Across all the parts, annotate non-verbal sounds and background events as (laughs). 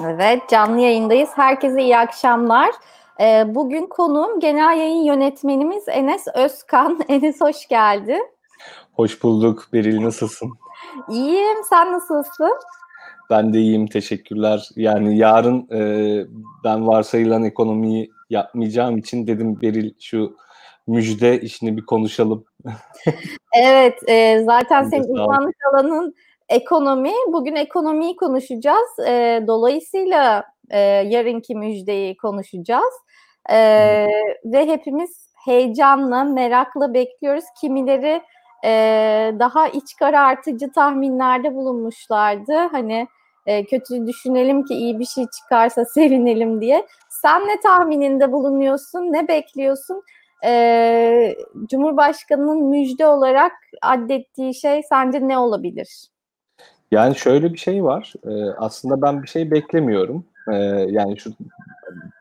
Evet, canlı yayındayız. Herkese iyi akşamlar. Ee, bugün konuğum genel yayın yönetmenimiz Enes Özkan. (laughs) Enes hoş geldin. Hoş bulduk. Beril nasılsın? İyiyim. Sen nasılsın? Ben de iyiyim. Teşekkürler. Yani yarın e, ben varsayılan ekonomiyi yapmayacağım için dedim Beril şu müjde işini bir konuşalım. (laughs) evet. E, zaten senin uzmanlık alanın ekonomi. Bugün ekonomiyi konuşacağız. E, dolayısıyla e, yarınki müjdeyi konuşacağız. E, Ve hepimiz heyecanla, merakla bekliyoruz. Kimileri e, daha iç karartıcı tahminlerde bulunmuşlardı. Hani e, kötü düşünelim ki iyi bir şey çıkarsa (laughs) sevinelim diye. Sen ne tahmininde bulunuyorsun, ne bekliyorsun? E, Cumhurbaşkanı'nın müjde olarak addettiği şey sence ne olabilir? Yani şöyle bir şey var. E, aslında ben bir şey beklemiyorum. E, yani şu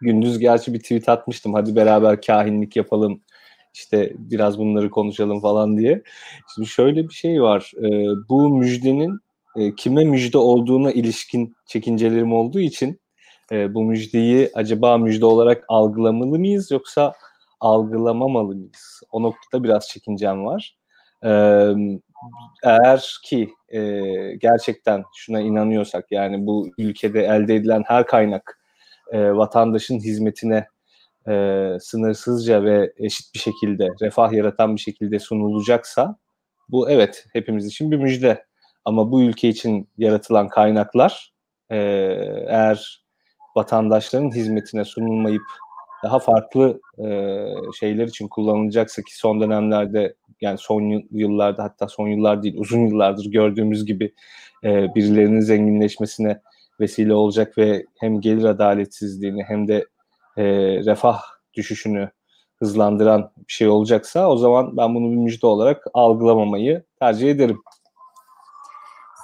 gündüz gerçi bir tweet atmıştım. Hadi beraber kahinlik yapalım. İşte biraz bunları konuşalım falan diye. Şimdi şöyle bir şey var. E, bu müjdenin e, kime müjde olduğuna ilişkin çekincelerim olduğu için e, bu müjdeyi acaba müjde olarak algılamalı mıyız yoksa algılamamalı mıyız? O noktada biraz çekincem var. E, eğer ki e, gerçekten şuna inanıyorsak yani bu ülkede elde edilen her kaynak e, vatandaşın hizmetine e, sınırsızca ve eşit bir şekilde refah yaratan bir şekilde sunulacaksa bu evet hepimiz için bir müjde. Ama bu ülke için yaratılan kaynaklar e, eğer vatandaşların hizmetine sunulmayıp daha farklı e, şeyler için kullanılacaksa ki son dönemlerde yani son yıllarda hatta son yıllar değil uzun yıllardır gördüğümüz gibi e, birilerinin zenginleşmesine vesile olacak ve hem gelir adaletsizliğini hem de e, refah düşüşünü hızlandıran bir şey olacaksa o zaman ben bunu bir müjde olarak algılamamayı tercih ederim.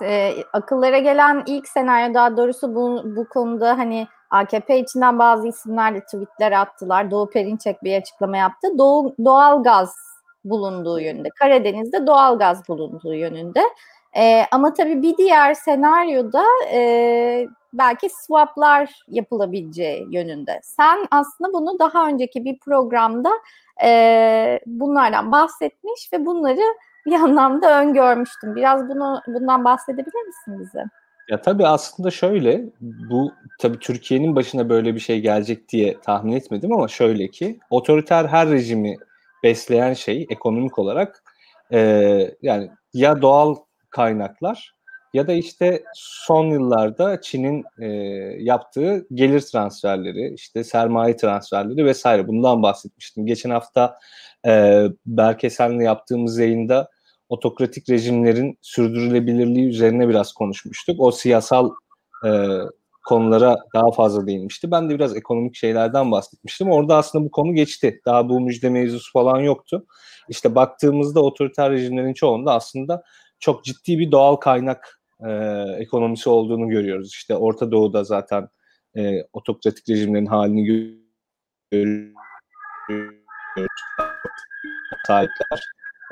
E, akıllara gelen ilk senaryo daha doğrusu bu, bu konuda hani AKP içinden bazı isimler de tweetler attılar. Doğu Perinçek bir açıklama yaptı. Doğu, doğal gaz bulunduğu yönünde. Karadeniz'de doğal gaz bulunduğu yönünde. E, ama tabii bir diğer senaryoda e, belki swaplar yapılabileceği yönünde. Sen aslında bunu daha önceki bir programda e, bunlardan bahsetmiş ve bunları bir anlamda öngörmüştüm. Biraz bunu bundan bahsedebilir misin bize? Ya tabii aslında şöyle, bu tabii Türkiye'nin başına böyle bir şey gelecek diye tahmin etmedim ama şöyle ki otoriter her rejimi besleyen şey ekonomik olarak e, yani ya doğal kaynaklar ya da işte son yıllarda Çin'in e, yaptığı gelir transferleri, işte sermaye transferleri vesaire bundan bahsetmiştim. Geçen hafta e, Berkesen'le yaptığımız yayında otokratik rejimlerin sürdürülebilirliği üzerine biraz konuşmuştuk. O siyasal e, konulara daha fazla değinmişti. Ben de biraz ekonomik şeylerden bahsetmiştim. Orada aslında bu konu geçti. Daha bu müjde mevzusu falan yoktu. İşte baktığımızda otoriter rejimlerin çoğunda aslında çok ciddi bir doğal kaynak e, ekonomisi olduğunu görüyoruz. İşte Orta Doğu'da zaten e, otokratik rejimlerin halini görüyoruz. Sahipler.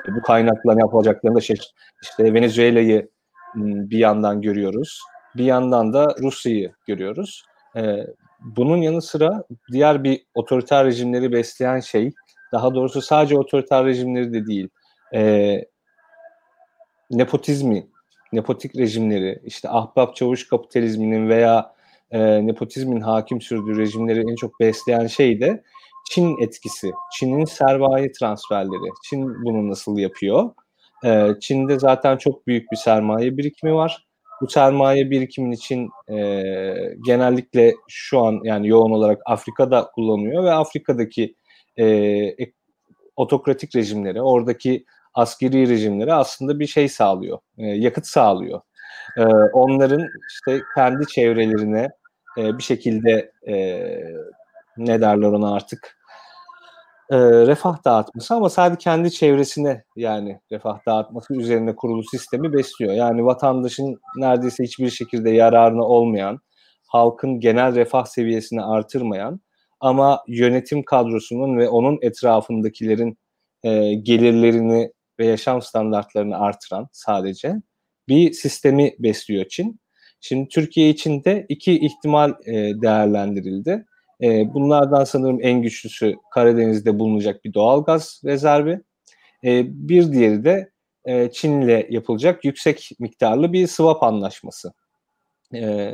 Bu kaynakla ne yapacaklarını da şey, işte Venezuela'yı bir yandan görüyoruz. Bir yandan da Rusya'yı görüyoruz. E, bunun yanı sıra diğer bir otoriter rejimleri besleyen şey, daha doğrusu sadece otoriter rejimleri de değil, e, nepotizmi, nepotik rejimleri, işte ahbap çavuş kapitalizminin veya e, nepotizmin hakim sürdüğü rejimleri en çok besleyen şey de Çin etkisi, Çin'in sermaye transferleri. Çin bunu nasıl yapıyor? Ee, Çin'de zaten çok büyük bir sermaye birikimi var. Bu sermaye birikimin için e, genellikle şu an yani yoğun olarak Afrika'da kullanıyor ve Afrika'daki e, otokratik rejimlere, oradaki askeri rejimlere aslında bir şey sağlıyor, e, yakıt sağlıyor. E, onların işte kendi çevrelerine e, bir şekilde e, ne derler ona artık e, refah dağıtması ama sadece kendi çevresine yani refah dağıtması üzerine kurulu sistemi besliyor. Yani vatandaşın neredeyse hiçbir şekilde yararına olmayan, halkın genel refah seviyesini artırmayan ama yönetim kadrosunun ve onun etrafındakilerin e, gelirlerini ve yaşam standartlarını artıran sadece bir sistemi besliyor Çin. Şimdi Türkiye için de iki ihtimal e, değerlendirildi. E, bunlardan sanırım en güçlüsü Karadeniz'de bulunacak bir doğal gaz rezervi. E, bir diğeri de e, Çin ile yapılacak yüksek miktarlı bir swap anlaşması. E,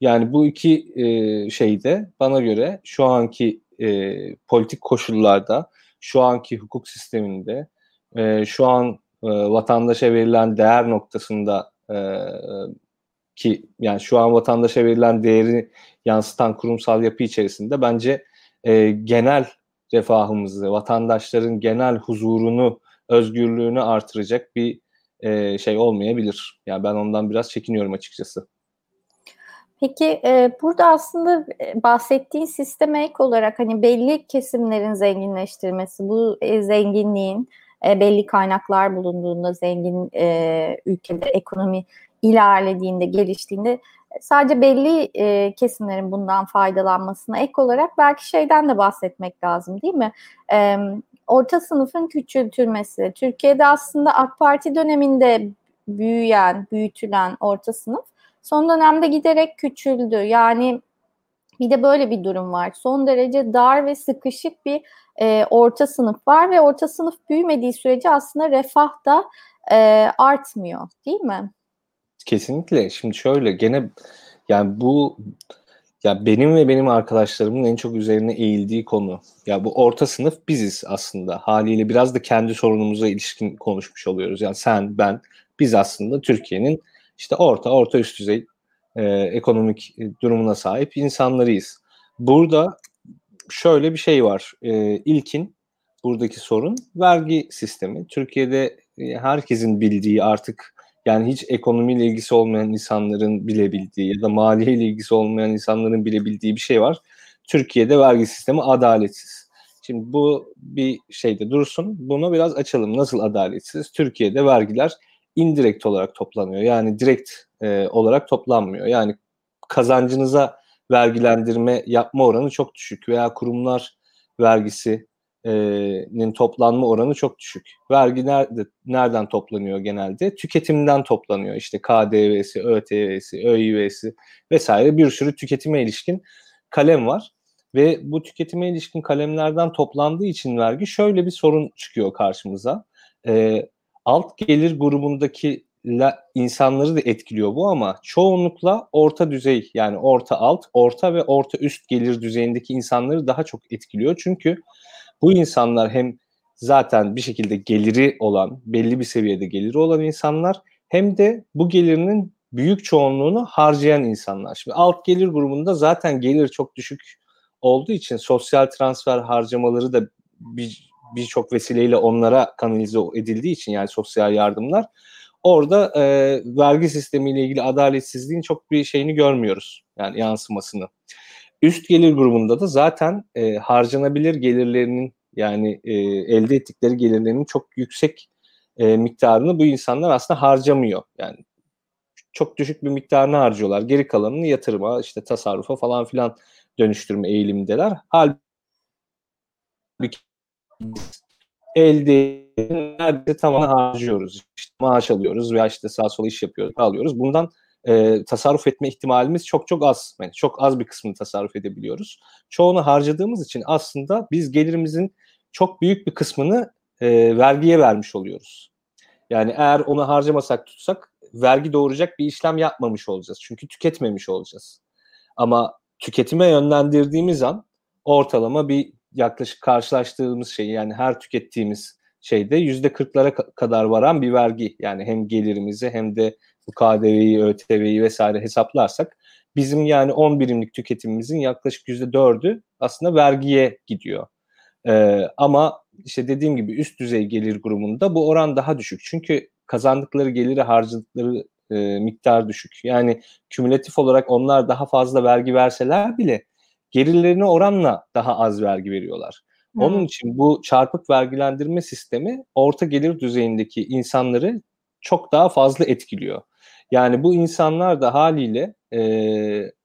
yani bu iki e, şeyde bana göre şu anki e, politik koşullarda, şu anki hukuk sisteminde, e, şu an e, vatandaşa verilen değer noktasında e, ki yani şu an vatandaşa verilen değeri yansıtan kurumsal yapı içerisinde bence e, genel refahımızı, vatandaşların genel huzurunu, özgürlüğünü artıracak bir e, şey olmayabilir. Yani ben ondan biraz çekiniyorum açıkçası. Peki e, burada aslında e, bahsettiğin sisteme ek olarak hani belli kesimlerin zenginleştirmesi, bu e, zenginliğin e, belli kaynaklar bulunduğunda zengin e, ülkede ekonomi ilerlediğinde, geliştiğinde sadece belli e, kesimlerin bundan faydalanmasına ek olarak belki şeyden de bahsetmek lazım değil mi? E, orta sınıfın küçültülmesi. Türkiye'de aslında AK Parti döneminde büyüyen, büyütülen orta sınıf son dönemde giderek küçüldü. Yani bir de böyle bir durum var. Son derece dar ve sıkışık bir e, orta sınıf var ve orta sınıf büyümediği sürece aslında refah da e, artmıyor değil mi? Kesinlikle. Şimdi şöyle gene yani bu ya benim ve benim arkadaşlarımın en çok üzerine eğildiği konu. Ya bu orta sınıf biziz aslında. Haliyle biraz da kendi sorunumuza ilişkin konuşmuş oluyoruz. Yani sen, ben, biz aslında Türkiye'nin işte orta, orta üst düzey e, ekonomik durumuna sahip insanlarıyız. Burada şöyle bir şey var. E, ilkin buradaki sorun vergi sistemi. Türkiye'de e, herkesin bildiği artık yani hiç ekonomiyle ilgisi olmayan insanların bilebildiği ya da maliye ile ilgisi olmayan insanların bilebildiği bir şey var. Türkiye'de vergi sistemi adaletsiz. Şimdi bu bir şeyde dursun. Bunu biraz açalım. Nasıl adaletsiz? Türkiye'de vergiler indirekt olarak toplanıyor. Yani direkt e, olarak toplanmıyor. Yani kazancınıza vergilendirme yapma oranı çok düşük veya kurumlar vergisi nin toplanma oranı çok düşük. Vergi nerede, nereden toplanıyor genelde? Tüketimden toplanıyor. İşte KDV'si, ÖTV'si, ÖİV'si vesaire bir sürü tüketime ilişkin kalem var. Ve bu tüketime ilişkin kalemlerden toplandığı için vergi şöyle bir sorun çıkıyor karşımıza. Alt gelir grubundaki la, insanları da etkiliyor bu ama çoğunlukla orta düzey yani orta alt, orta ve orta üst gelir düzeyindeki insanları daha çok etkiliyor. Çünkü bu insanlar hem zaten bir şekilde geliri olan, belli bir seviyede geliri olan insanlar hem de bu gelirinin büyük çoğunluğunu harcayan insanlar. Şimdi alt gelir grubunda zaten gelir çok düşük olduğu için sosyal transfer harcamaları da bir birçok vesileyle onlara kanalize edildiği için yani sosyal yardımlar orada e, vergi sistemiyle ilgili adaletsizliğin çok bir şeyini görmüyoruz yani yansımasını. Üst gelir grubunda da zaten e, harcanabilir gelirlerinin yani e, elde ettikleri gelirlerinin çok yüksek e, miktarını bu insanlar aslında harcamıyor. Yani çok düşük bir miktarını harcıyorlar. Geri kalanını yatırıma, işte tasarrufa falan filan dönüştürme eğilimindeler. Halbuki elde neredeyse tamamen harcıyoruz. İşte maaş alıyoruz veya işte sağ sola iş yapıyoruz, alıyoruz. Bundan e, tasarruf etme ihtimalimiz çok çok az. Yani çok az bir kısmını tasarruf edebiliyoruz. Çoğunu harcadığımız için aslında biz gelirimizin çok büyük bir kısmını e, vergiye vermiş oluyoruz. Yani eğer onu harcamasak tutsak vergi doğuracak bir işlem yapmamış olacağız. Çünkü tüketmemiş olacağız. Ama tüketime yönlendirdiğimiz an ortalama bir yaklaşık karşılaştığımız şey yani her tükettiğimiz şeyde yüzde kırklara kadar varan bir vergi. Yani hem gelirimizi hem de bu KDV'yi, ÖTV'yi vesaire hesaplarsak bizim yani 10 birimlik tüketimimizin yaklaşık yüzde dördü aslında vergiye gidiyor. Ee, ama işte dediğim gibi üst düzey gelir grubunda bu oran daha düşük. Çünkü kazandıkları geliri harcadıkları e, miktar düşük. Yani kümülatif olarak onlar daha fazla vergi verseler bile gelirlerine oranla daha az vergi veriyorlar. Onun için bu çarpık vergilendirme sistemi orta gelir düzeyindeki insanları çok daha fazla etkiliyor. Yani bu insanlar da haliyle e,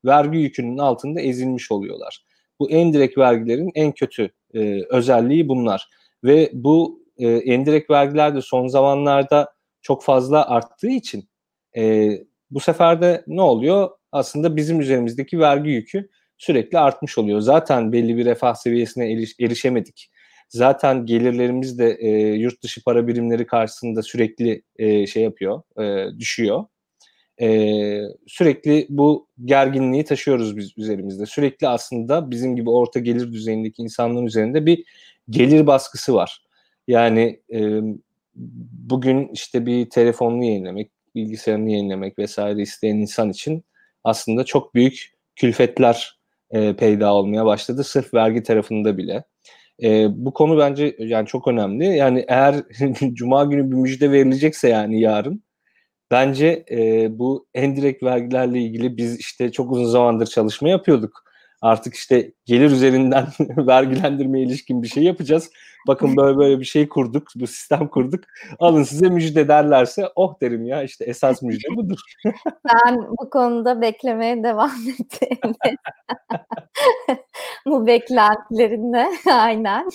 vergi yükünün altında ezilmiş oluyorlar. Bu endirekt vergilerin en kötü e, özelliği bunlar. Ve bu e, endirekt vergiler de son zamanlarda çok fazla arttığı için e, Bu sefer de ne oluyor? Aslında bizim üzerimizdeki vergi yükü sürekli artmış oluyor. Zaten belli bir refah seviyesine eriş, erişemedik. Zaten gelirlerimiz de e, yurt dışı para birimleri karşısında sürekli e, şey yapıyor, e, düşüyor. E, sürekli bu gerginliği taşıyoruz biz üzerimizde. Sürekli aslında bizim gibi orta gelir düzeyindeki insanların üzerinde bir gelir baskısı var. Yani e, bugün işte bir telefonunu yenilemek, bilgisayarını yenilemek vesaire isteyen insan için aslında çok büyük külfetler e, peyda olmaya başladı. Sırf vergi tarafında bile. E, bu konu bence yani çok önemli. Yani eğer (laughs) Cuma günü bir müjde verilecekse yani yarın bence e, bu endirekt vergilerle ilgili biz işte çok uzun zamandır çalışma yapıyorduk artık işte gelir üzerinden (laughs) vergilendirme ilişkin bir şey yapacağız. Bakın böyle böyle bir şey kurduk, bu sistem kurduk. Alın size müjde derlerse oh derim ya işte esas müjde budur. (laughs) Ben bu konuda beklemeye devam (laughs) ettim. bu beklentilerinle (laughs) aynen.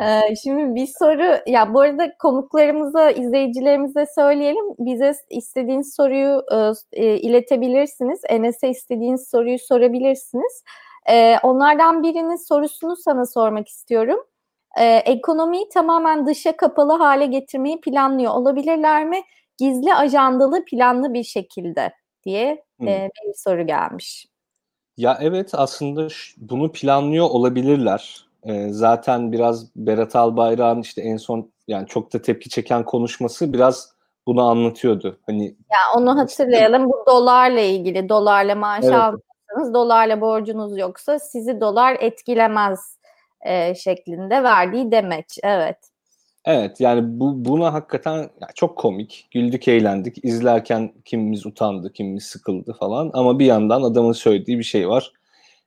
Ee, şimdi bir soru ya bu arada konuklarımıza, izleyicilerimize söyleyelim. Bize istediğiniz soruyu e, iletebilirsiniz. Enes'e istediğiniz soruyu sorabilirsiniz. Ee, onlardan birinin sorusunu sana sormak istiyorum. Ee, ekonomiyi tamamen dışa kapalı hale getirmeyi planlıyor olabilirler mi? Gizli ajandalı planlı bir şekilde diye hmm. e, bir soru gelmiş. Ya evet aslında bunu planlıyor olabilirler. Ee, zaten biraz Berat Albayrak'ın işte en son yani çok da tepki çeken konuşması biraz bunu anlatıyordu. Hani ya onu hatırlayalım. Bu dolarla ilgili. Dolarla maaş evet. almıyorsanız, dolarla borcunuz yoksa sizi dolar etkilemez e, şeklinde verdiği demeç. Evet. Evet yani bu buna hakikaten çok komik. Güldük, eğlendik. İzlerken kimimiz utandı, kimimiz sıkıldı falan. Ama bir yandan adamın söylediği bir şey var.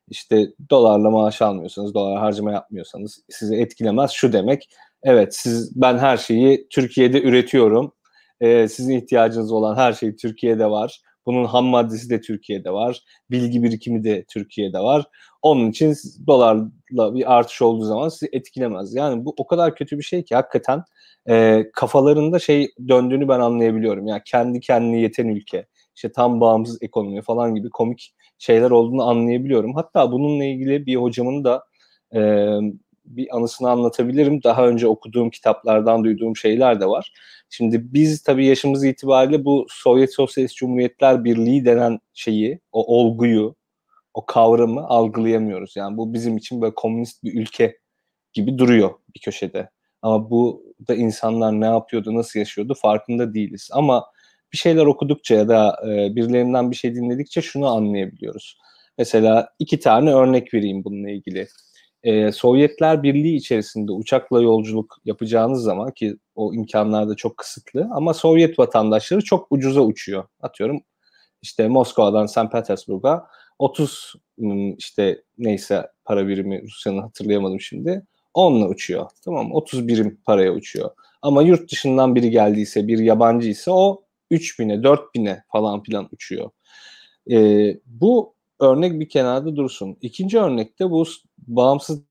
İşte dolarla maaş almıyorsanız, dolar harcama yapmıyorsanız sizi etkilemez. Şu demek, evet siz ben her şeyi Türkiye'de üretiyorum. Ee, sizin ihtiyacınız olan her şey Türkiye'de var. Bunun ham maddesi de Türkiye'de var. Bilgi birikimi de Türkiye'de var. Onun için dolarla bir artış olduğu zaman sizi etkilemez. Yani bu o kadar kötü bir şey ki hakikaten e, kafalarında şey döndüğünü ben anlayabiliyorum. Yani kendi kendine yeten ülke, işte tam bağımsız ekonomi falan gibi komik şeyler olduğunu anlayabiliyorum. Hatta bununla ilgili bir hocamın da e, bir anısını anlatabilirim. Daha önce okuduğum kitaplardan duyduğum şeyler de var. Şimdi biz tabii yaşımız itibariyle bu Sovyet Sosyalist Cumhuriyetler Birliği denen şeyi, o olguyu, o kavramı algılayamıyoruz. Yani bu bizim için böyle komünist bir ülke gibi duruyor bir köşede. Ama bu da insanlar ne yapıyordu, nasıl yaşıyordu farkında değiliz. Ama bir şeyler okudukça ya da e, birilerinden bir şey dinledikçe şunu anlayabiliyoruz. Mesela iki tane örnek vereyim bununla ilgili. Ee, Sovyetler Birliği içerisinde uçakla yolculuk yapacağınız zaman ki o imkanlar da çok kısıtlı ama Sovyet vatandaşları çok ucuza uçuyor. Atıyorum işte Moskova'dan St. Petersburg'a 30 işte neyse para birimi Rusya'nın hatırlayamadım şimdi. Onunla uçuyor. Tamam 30 birim paraya uçuyor. Ama yurt dışından biri geldiyse, bir yabancı ise o 3000'e, 4000'e falan filan uçuyor. Ee, bu örnek bir kenarda dursun. İkinci örnekte bu bağımsız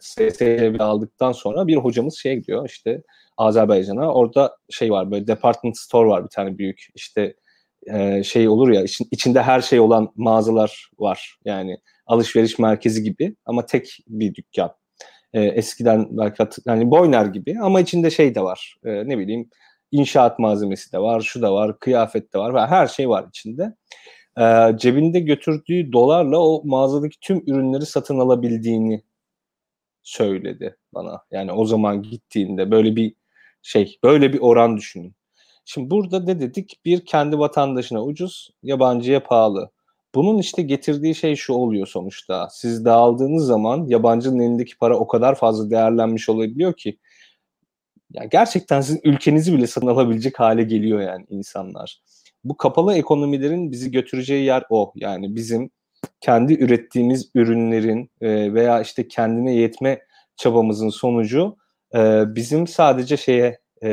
SSCB aldıktan sonra bir hocamız şeye gidiyor işte Azerbaycan'a. Orada şey var böyle department store var bir tane büyük. işte e, şey olur ya için, içinde her şey olan mağazalar var. Yani alışveriş merkezi gibi ama tek bir dükkan. E, eskiden belki yani Boyner gibi ama içinde şey de var. E, ne bileyim inşaat malzemesi de var, şu da var, kıyafet de var her şey var içinde. E, cebinde götürdüğü dolarla o mağazadaki tüm ürünleri satın alabildiğini söyledi bana. Yani o zaman gittiğinde böyle bir şey, böyle bir oran düşünün. Şimdi burada ne dedik? Bir kendi vatandaşına ucuz, yabancıya pahalı. Bunun işte getirdiği şey şu oluyor sonuçta. Siz dağıldığınız zaman yabancının elindeki para o kadar fazla değerlenmiş olabiliyor ki ya gerçekten sizin ülkenizi bile satın alabilecek hale geliyor yani insanlar. Bu kapalı ekonomilerin bizi götüreceği yer o. Yani bizim kendi ürettiğimiz ürünlerin e, veya işte kendine yetme çabamızın sonucu e, bizim sadece şeye e,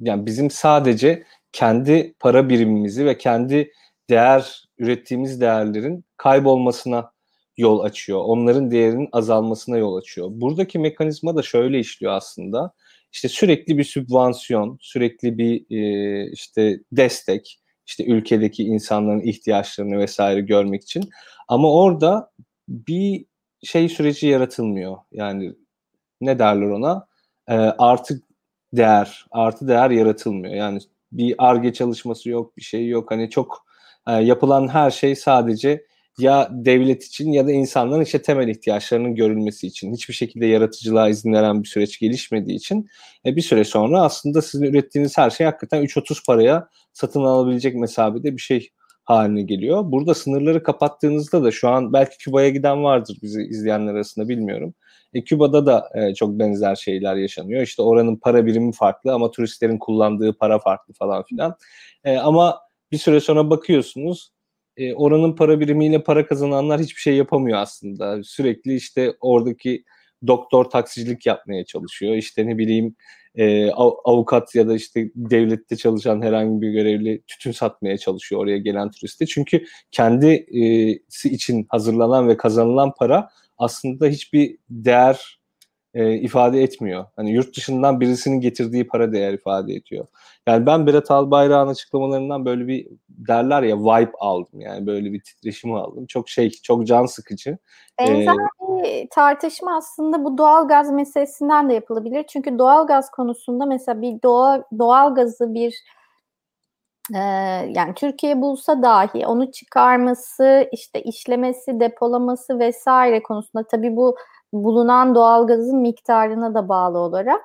yani bizim sadece kendi para birimimizi ve kendi değer ürettiğimiz değerlerin kaybolmasına yol açıyor. Onların değerinin azalmasına yol açıyor. Buradaki mekanizma da şöyle işliyor aslında. işte sürekli bir sübvansiyon, sürekli bir e, işte destek, işte ülkedeki insanların ihtiyaçlarını vesaire görmek için. Ama orada bir şey süreci yaratılmıyor. Yani ne derler ona? E, artık değer, artı değer yaratılmıyor. Yani bir arge çalışması yok, bir şey yok. Hani çok e, yapılan her şey sadece ya devlet için ya da insanların işte temel ihtiyaçlarının görülmesi için hiçbir şekilde yaratıcılığa izin veren bir süreç gelişmediği için e, bir süre sonra aslında sizin ürettiğiniz her şey hakikaten 3.30 paraya satın alabilecek mesabede bir şey haline geliyor. Burada sınırları kapattığınızda da şu an belki Küba'ya giden vardır bizi izleyenler arasında bilmiyorum. E, Küba'da da e, çok benzer şeyler yaşanıyor. İşte oranın para birimi farklı ama turistlerin kullandığı para farklı falan filan. E, ama bir süre sonra bakıyorsunuz e, oranın para birimiyle para kazananlar hiçbir şey yapamıyor aslında. Sürekli işte oradaki doktor taksicilik yapmaya çalışıyor. İşte ne bileyim e, avukat ya da işte devlette çalışan herhangi bir görevli tütün satmaya çalışıyor oraya gelen turiste. Çünkü kendisi için hazırlanan ve kazanılan para aslında hiçbir değer e, ifade etmiyor. Hani yurt dışından birisinin getirdiği para değer ifade ediyor. Yani ben Berat Albayrak'ın açıklamalarından böyle bir derler ya vibe aldım yani böyle bir titreşimi aldım. Çok şey, çok can sıkıcı. Benzer ee, bir tartışma aslında bu doğal gaz meselesinden de yapılabilir. Çünkü doğal gaz konusunda mesela bir doğal, doğal gazı bir e, yani Türkiye bulsa dahi onu çıkarması, işte işlemesi, depolaması vesaire konusunda tabii bu bulunan doğalgazın miktarına da bağlı olarak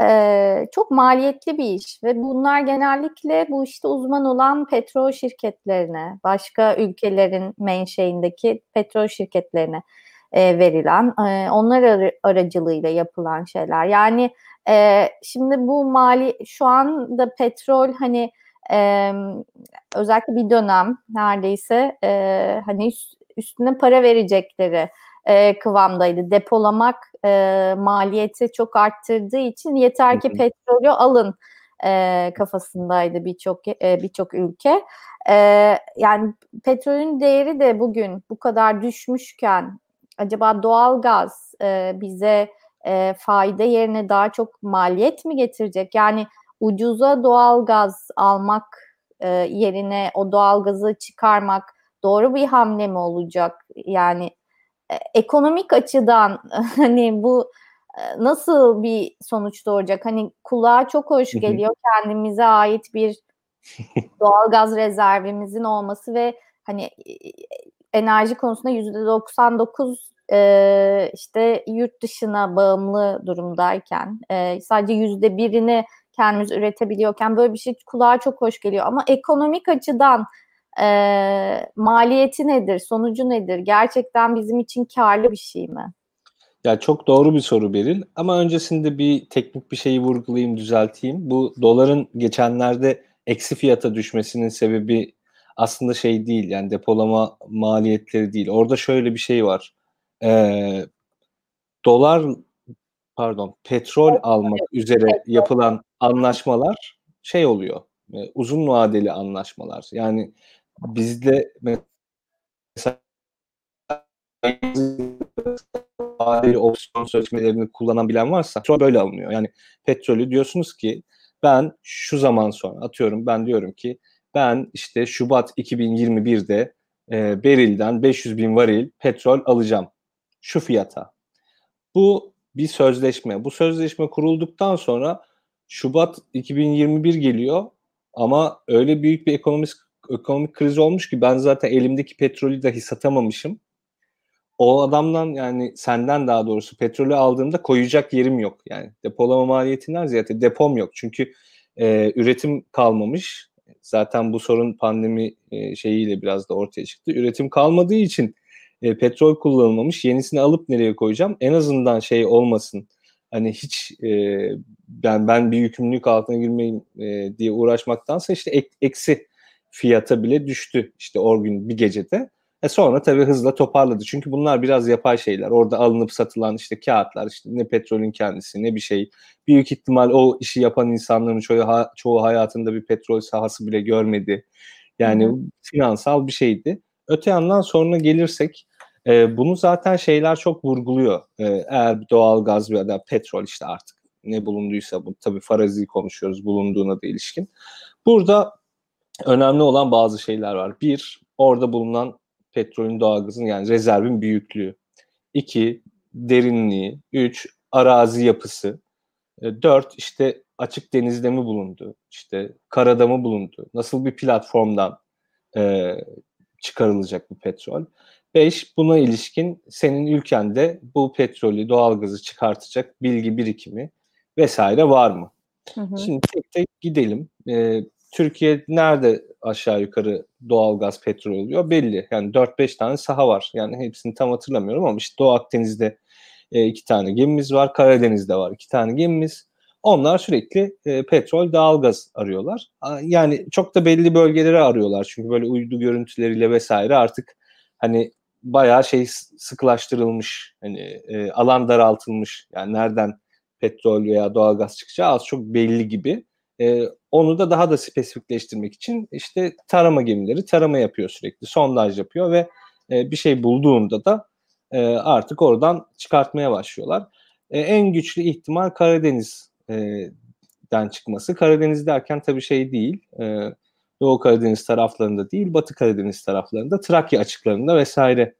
e, çok maliyetli bir iş ve bunlar genellikle bu işte uzman olan petrol şirketlerine, başka ülkelerin menşeindeki petrol şirketlerine e, verilen, e, onlar ar- aracılığıyla yapılan şeyler. Yani e, şimdi bu mali şu anda petrol hani e, özellikle bir dönem neredeyse e, hani üstüne para verecekleri e, kıvamdaydı. Depolamak e, maliyeti çok arttırdığı için yeter ki petrolü alın e, kafasındaydı birçok e, birçok ülke. E, yani petrolün değeri de bugün bu kadar düşmüşken acaba doğal gaz e, bize e, fayda yerine daha çok maliyet mi getirecek? Yani ucuza doğal gaz almak e, yerine o doğal gazı çıkarmak doğru bir hamle mi olacak? Yani ekonomik açıdan (laughs) hani bu e, nasıl bir sonuç doğuracak? Hani kulağa çok hoş geliyor. Kendimize ait bir (laughs) doğal gaz rezervimizin olması ve hani e, enerji konusunda yüzde 99 e, işte yurt dışına bağımlı durumdayken e, sadece yüzde birini kendimiz üretebiliyorken böyle bir şey kulağa çok hoş geliyor. Ama ekonomik açıdan e, maliyeti nedir, sonucu nedir? Gerçekten bizim için karlı bir şey mi? Ya çok doğru bir soru Beril ama öncesinde bir teknik bir şeyi vurgulayayım, düzelteyim. Bu doların geçenlerde eksi fiyata düşmesinin sebebi aslında şey değil yani depolama maliyetleri değil. Orada şöyle bir şey var. Ee, dolar pardon petrol almak üzere yapılan anlaşmalar şey oluyor. Uzun vadeli anlaşmalar. Yani bizde mesela vadeli opsiyon sözleşmelerini kullanan bilen varsa petrol böyle alınıyor. Yani petrolü diyorsunuz ki ben şu zaman sonra atıyorum ben diyorum ki ben işte Şubat 2021'de e, Beril'den 500 bin varil petrol alacağım. Şu fiyata. Bu bir sözleşme. Bu sözleşme kurulduktan sonra Şubat 2021 geliyor ama öyle büyük bir ekonomik ekonomik kriz olmuş ki ben zaten elimdeki petrolü dahi satamamışım. O adamdan yani senden daha doğrusu petrolü aldığımda koyacak yerim yok. Yani depolama maliyetinden ziyade depom yok. Çünkü e, üretim kalmamış. Zaten bu sorun pandemi e, şeyiyle biraz da ortaya çıktı. Üretim kalmadığı için e, petrol kullanılmamış. Yenisini alıp nereye koyacağım? En azından şey olmasın. Hani hiç e, ben ben bir yükümlülük altına girmeyeyim e, diye uğraşmaktansa işte ek, eksi fiyata bile düştü işte o gün bir gecede. E sonra tabii hızla toparladı. Çünkü bunlar biraz yapay şeyler. Orada alınıp satılan işte kağıtlar, işte ne petrolün kendisi ne bir şey. Büyük ihtimal o işi yapan insanların çoğu, çoğu hayatında bir petrol sahası bile görmedi. Yani Hı. finansal bir şeydi. Öte yandan sonra gelirsek e, bunu zaten şeyler çok vurguluyor. E, eğer doğal gaz ya da petrol işte artık ne bulunduysa bu tabii farazi konuşuyoruz bulunduğuna da ilişkin. Burada önemli olan bazı şeyler var. Bir, orada bulunan petrolün doğalgazın yani rezervin büyüklüğü. İki, derinliği. Üç, arazi yapısı. E, dört, işte açık denizde mi bulundu? İşte karada mı bulundu? Nasıl bir platformdan e, çıkarılacak bu petrol? Beş, buna ilişkin senin ülkende bu petrolü, doğalgazı çıkartacak bilgi birikimi vesaire var mı? Hı hı. Şimdi tek tek gidelim. Ee, Türkiye nerede aşağı yukarı doğalgaz, petrol oluyor belli. Yani 4-5 tane saha var. Yani hepsini tam hatırlamıyorum ama işte Doğu Akdeniz'de e, iki tane gemimiz var. Karadeniz'de var iki tane gemimiz. Onlar sürekli e, petrol, doğalgaz arıyorlar. Yani çok da belli bölgeleri arıyorlar. Çünkü böyle uydu görüntüleriyle vesaire artık hani bayağı şey sıkılaştırılmış. Hani e, alan daraltılmış. Yani nereden petrol veya doğalgaz çıkacağı az çok belli gibi. E, onu da daha da spesifikleştirmek için işte tarama gemileri tarama yapıyor sürekli. Sondaj yapıyor ve e, bir şey bulduğunda da e, artık oradan çıkartmaya başlıyorlar. E, en güçlü ihtimal Karadeniz'den çıkması. Karadeniz derken tabii şey değil. E, Doğu Karadeniz taraflarında değil, Batı Karadeniz taraflarında, Trakya açıklarında vesaire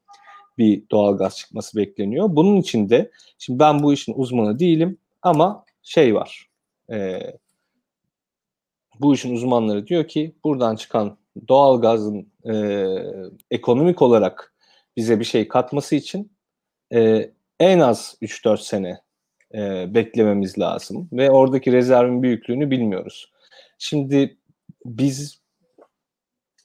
bir doğal gaz çıkması bekleniyor. Bunun için de, şimdi ben bu işin uzmanı değilim ama şey var, e, bu işin uzmanları diyor ki buradan çıkan doğal gazın e, ekonomik olarak bize bir şey katması için e, en az 3-4 sene e, beklememiz lazım ve oradaki rezervin büyüklüğünü bilmiyoruz. Şimdi biz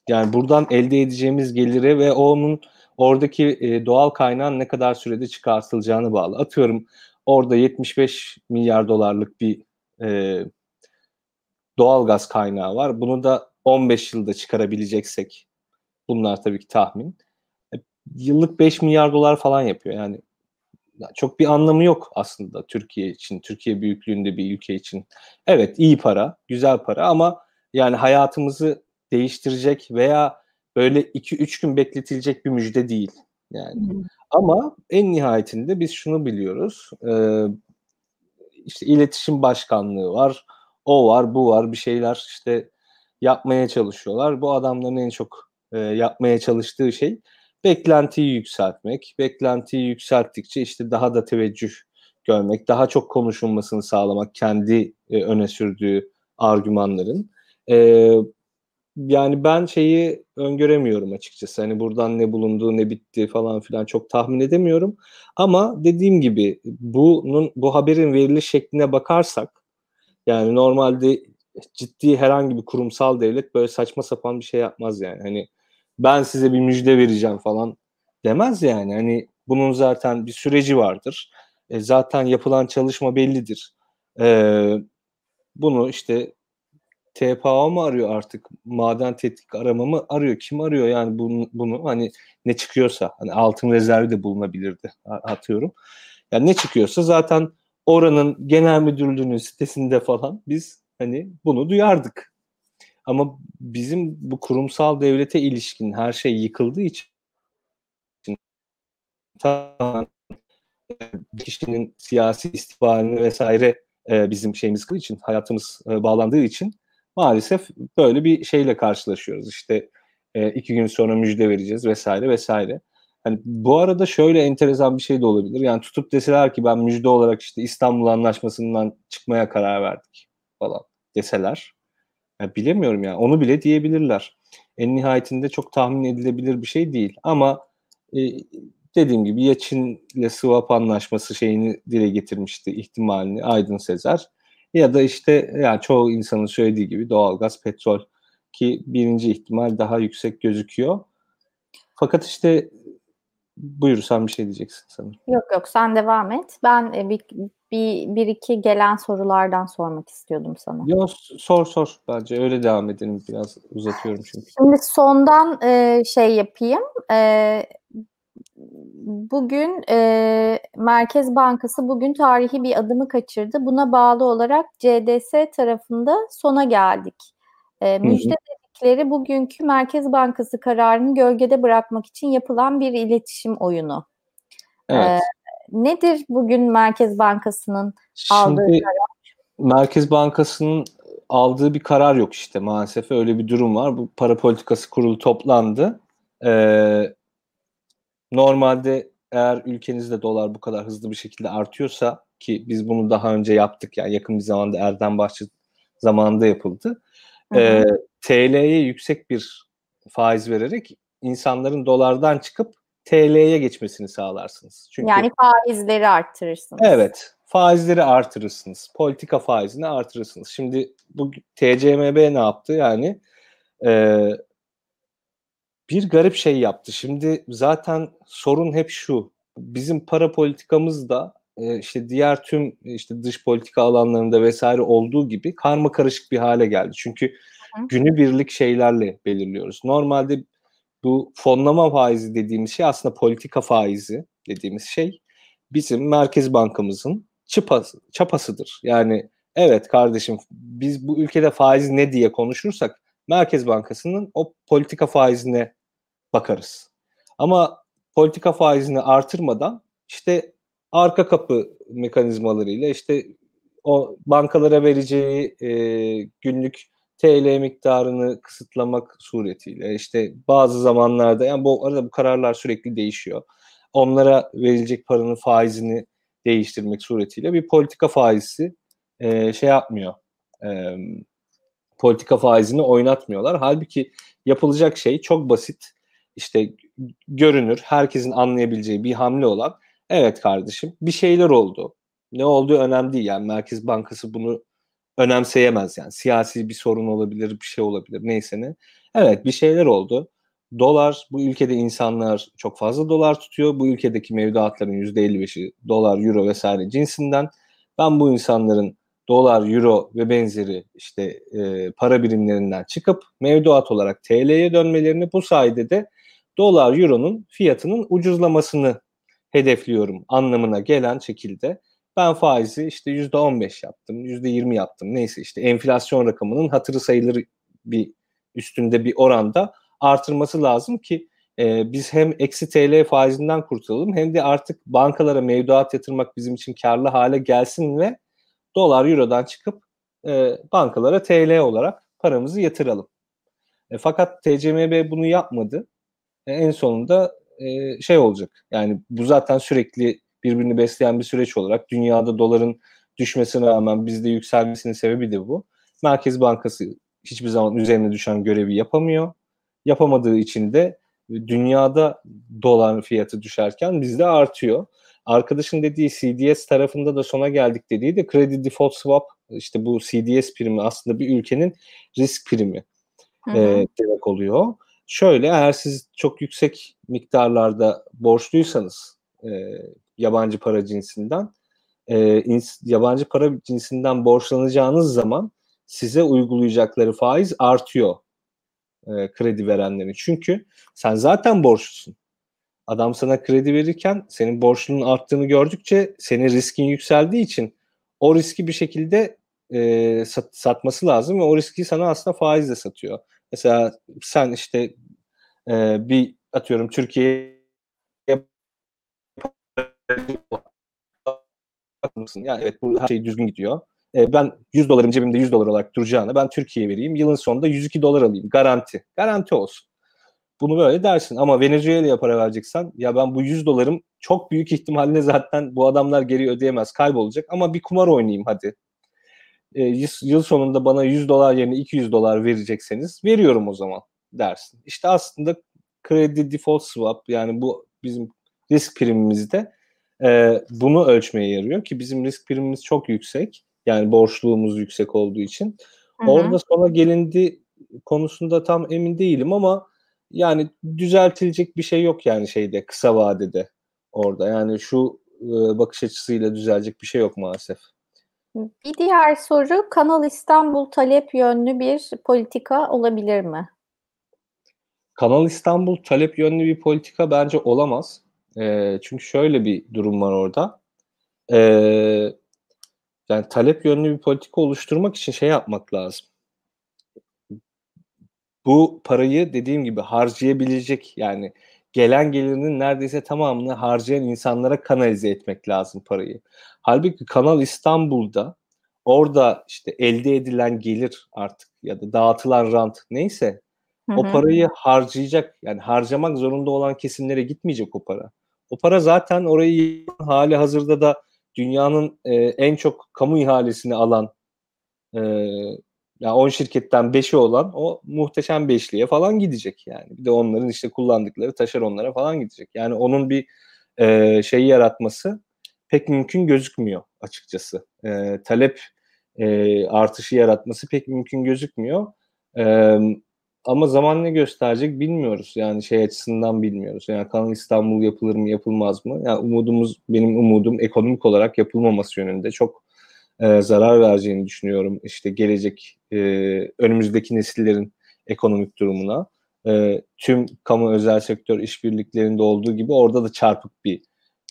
yani buradan elde edeceğimiz gelire ve onun oradaki e, doğal kaynağın ne kadar sürede çıkartılacağını bağlı. Atıyorum orada 75 milyar dolarlık bir e, doğal gaz kaynağı var. Bunu da 15 yılda çıkarabileceksek bunlar tabii ki tahmin. E, yıllık 5 milyar dolar falan yapıyor. Yani çok bir anlamı yok aslında Türkiye için, Türkiye büyüklüğünde bir ülke için. Evet iyi para, güzel para ama yani hayatımızı değiştirecek veya böyle 2-3 gün bekletilecek bir müjde değil. Yani. Ama en nihayetinde biz şunu biliyoruz. Ee, işte iletişim başkanlığı var. O var, bu var. Bir şeyler işte yapmaya çalışıyorlar. Bu adamların en çok e, yapmaya çalıştığı şey beklentiyi yükseltmek. Beklentiyi yükselttikçe işte daha da teveccüh görmek, daha çok konuşulmasını sağlamak kendi e, öne sürdüğü argümanların. E, yani ben şeyi öngöremiyorum açıkçası. Hani buradan ne bulunduğu ne bitti falan filan çok tahmin edemiyorum. Ama dediğim gibi bunun bu haberin veriliş şekline bakarsak yani normalde ciddi herhangi bir kurumsal devlet böyle saçma sapan bir şey yapmaz yani. Hani ben size bir müjde vereceğim falan demez yani. Hani bunun zaten bir süreci vardır. E, zaten yapılan çalışma bellidir. E, bunu işte TPA mı arıyor artık? Maden tetkik arama mı arıyor? Kim arıyor yani bunu, bunu hani ne çıkıyorsa hani altın rezervi de bulunabilirdi atıyorum. Yani ne çıkıyorsa zaten oranın genel müdürlüğünün sitesinde falan biz hani bunu duyardık. Ama bizim bu kurumsal devlete ilişkin her şey yıkıldığı için tamamen kişinin siyasi istikbalini vesaire e, bizim şeyimiz kıldığı için hayatımız e, bağlandığı için maalesef böyle bir şeyle karşılaşıyoruz. İşte e, iki gün sonra müjde vereceğiz vesaire vesaire. Yani bu arada şöyle enteresan bir şey de olabilir. Yani tutup deseler ki ben müjde olarak işte İstanbul Anlaşması'ndan çıkmaya karar verdik falan deseler. Yani bilemiyorum yani onu bile diyebilirler. En nihayetinde çok tahmin edilebilir bir şey değil. Ama e, dediğim gibi ya Çin'le swap anlaşması şeyini dile getirmişti ihtimalini Aydın Sezer. Ya da işte yani çoğu insanın söylediği gibi doğalgaz, petrol ki birinci ihtimal daha yüksek gözüküyor. Fakat işte buyur sen bir şey diyeceksin sanırım. Yok yok sen devam et. Ben e, bir, bir, bir iki gelen sorulardan sormak istiyordum sana. Yok sor sor bence öyle devam edelim biraz uzatıyorum çünkü. Şimdi sondan e, şey yapayım. E, bugün e, Merkez Bankası bugün tarihi bir adımı kaçırdı. Buna bağlı olarak CDS tarafında sona geldik. E, müjde dedikleri bugünkü Merkez Bankası kararını gölgede bırakmak için yapılan bir iletişim oyunu. Evet. E, nedir bugün Merkez Bankası'nın aldığı Şimdi, karar? Merkez Bankası'nın aldığı bir karar yok işte maalesef öyle bir durum var. Bu para politikası kurulu toplandı. Ee, normalde eğer ülkenizde dolar bu kadar hızlı bir şekilde artıyorsa ki biz bunu daha önce yaptık yani yakın bir zamanda Erdem Bahçı zamanında yapıldı. E, TL'ye yüksek bir faiz vererek insanların dolardan çıkıp TL'ye geçmesini sağlarsınız. Çünkü Yani faizleri arttırırsınız. Evet, faizleri artırırsınız. Politika faizini artırırsınız. Şimdi bu TCMB ne yaptı? Yani e, bir garip şey yaptı. Şimdi zaten sorun hep şu. Bizim para politikamız da e, işte diğer tüm işte dış politika alanlarında vesaire olduğu gibi karma karışık bir hale geldi. Çünkü Hı. günübirlik şeylerle belirliyoruz. Normalde bu fonlama faizi dediğimiz şey aslında politika faizi dediğimiz şey bizim Merkez Bankamızın çıpası, çapasıdır. Yani evet kardeşim biz bu ülkede faiz ne diye konuşursak Merkez Bankası'nın o politika faizine bakarız. Ama politika faizini artırmadan işte arka kapı mekanizmalarıyla işte o bankalara vereceği e, günlük TL miktarını kısıtlamak suretiyle işte bazı zamanlarda yani bu arada bu kararlar sürekli değişiyor. Onlara verilecek paranın faizini değiştirmek suretiyle bir politika faizi e, şey yapmıyor. E, politika faizini oynatmıyorlar. Halbuki yapılacak şey çok basit. İşte görünür, herkesin anlayabileceği bir hamle olan evet kardeşim bir şeyler oldu. Ne olduğu önemli değil yani Merkez Bankası bunu önemseyemez yani. Siyasi bir sorun olabilir, bir şey olabilir neyse ne. Evet bir şeyler oldu. Dolar bu ülkede insanlar çok fazla dolar tutuyor. Bu ülkedeki mevduatların %55'i dolar, euro vesaire cinsinden. Ben bu insanların dolar, euro ve benzeri işte e, para birimlerinden çıkıp mevduat olarak TL'ye dönmelerini bu sayede de dolar, euronun fiyatının ucuzlamasını hedefliyorum anlamına gelen şekilde ben faizi işte yüzde on beş yaptım, yüzde yirmi yaptım. Neyse işte enflasyon rakamının hatırı sayılır bir üstünde bir oranda artırması lazım ki e, biz hem eksi TL faizinden kurtulalım hem de artık bankalara mevduat yatırmak bizim için karlı hale gelsin ve dolar eurodan çıkıp e, bankalara TL olarak paramızı yatıralım. E, fakat TCMB bunu yapmadı. E, en sonunda e, şey olacak. Yani bu zaten sürekli birbirini besleyen bir süreç olarak dünyada doların düşmesine rağmen bizde yükselmesinin sebebi de bu. Merkez Bankası hiçbir zaman üzerine düşen görevi yapamıyor. Yapamadığı için de dünyada dolar fiyatı düşerken bizde artıyor. Arkadaşın dediği CDS tarafında da sona geldik dediği de kredi default swap işte bu CDS primi aslında bir ülkenin risk primi e, demek oluyor. Şöyle eğer siz çok yüksek miktarlarda borçluysanız e, yabancı para cinsinden e, ins, yabancı para cinsinden borçlanacağınız zaman size uygulayacakları faiz artıyor e, kredi verenlerin. Çünkü sen zaten borçlusun. Adam sana kredi verirken senin borçlunun arttığını gördükçe senin riskin yükseldiği için o riski bir şekilde e, sat, satması lazım ve o riski sana aslında faizle satıyor. Mesela sen işte e, bir atıyorum Türkiye'ye yani evet bu her şey düzgün gidiyor. E, ben 100 dolarım cebimde 100 dolar olarak duracağına ben Türkiye'ye vereyim. Yılın sonunda 102 dolar alayım. Garanti. Garanti olsun. Bunu böyle dersin ama Venezuela'ya para vereceksen ya ben bu 100 dolarım çok büyük ihtimalle zaten bu adamlar geri ödeyemez kaybolacak ama bir kumar oynayayım hadi. E, yıl sonunda bana 100 dolar yerine 200 dolar verecekseniz veriyorum o zaman dersin. İşte aslında kredi default swap yani bu bizim risk primimizde e, bunu ölçmeye yarıyor ki bizim risk primimiz çok yüksek. Yani borçluğumuz yüksek olduğu için. Hı-hı. Orada sonra gelindi konusunda tam emin değilim ama yani düzeltilecek bir şey yok yani şeyde kısa vadede orada. Yani şu e, bakış açısıyla düzelecek bir şey yok maalesef. Bir diğer soru Kanal İstanbul talep yönlü bir politika olabilir mi? Kanal İstanbul talep yönlü bir politika bence olamaz. E, çünkü şöyle bir durum var orada. E, yani talep yönlü bir politika oluşturmak için şey yapmak lazım. Bu parayı dediğim gibi harcayabilecek yani gelen gelirinin neredeyse tamamını harcayan insanlara kanalize etmek lazım parayı. Halbuki Kanal İstanbul'da orada işte elde edilen gelir artık ya da dağıtılan rant neyse Hı-hı. o parayı harcayacak yani harcamak zorunda olan kesimlere gitmeyecek o para. O para zaten orayı hali hazırda da dünyanın e, en çok kamu ihalesini alan e, yani 10 şirketten 5'i olan o muhteşem beşliğe falan gidecek yani. Bir de onların işte kullandıkları taşeronlara falan gidecek. Yani onun bir e, şeyi yaratması pek mümkün gözükmüyor açıkçası. E, talep e, artışı yaratması pek mümkün gözükmüyor. E, ama zaman ne gösterecek bilmiyoruz. Yani şey açısından bilmiyoruz. Yani Kanal İstanbul yapılır mı yapılmaz mı? Yani umudumuz benim umudum ekonomik olarak yapılmaması yönünde. Çok e, zarar vereceğini düşünüyorum. İşte gelecek e, önümüzdeki nesillerin ekonomik durumuna. E, tüm kamu özel sektör işbirliklerinde olduğu gibi orada da çarpık bir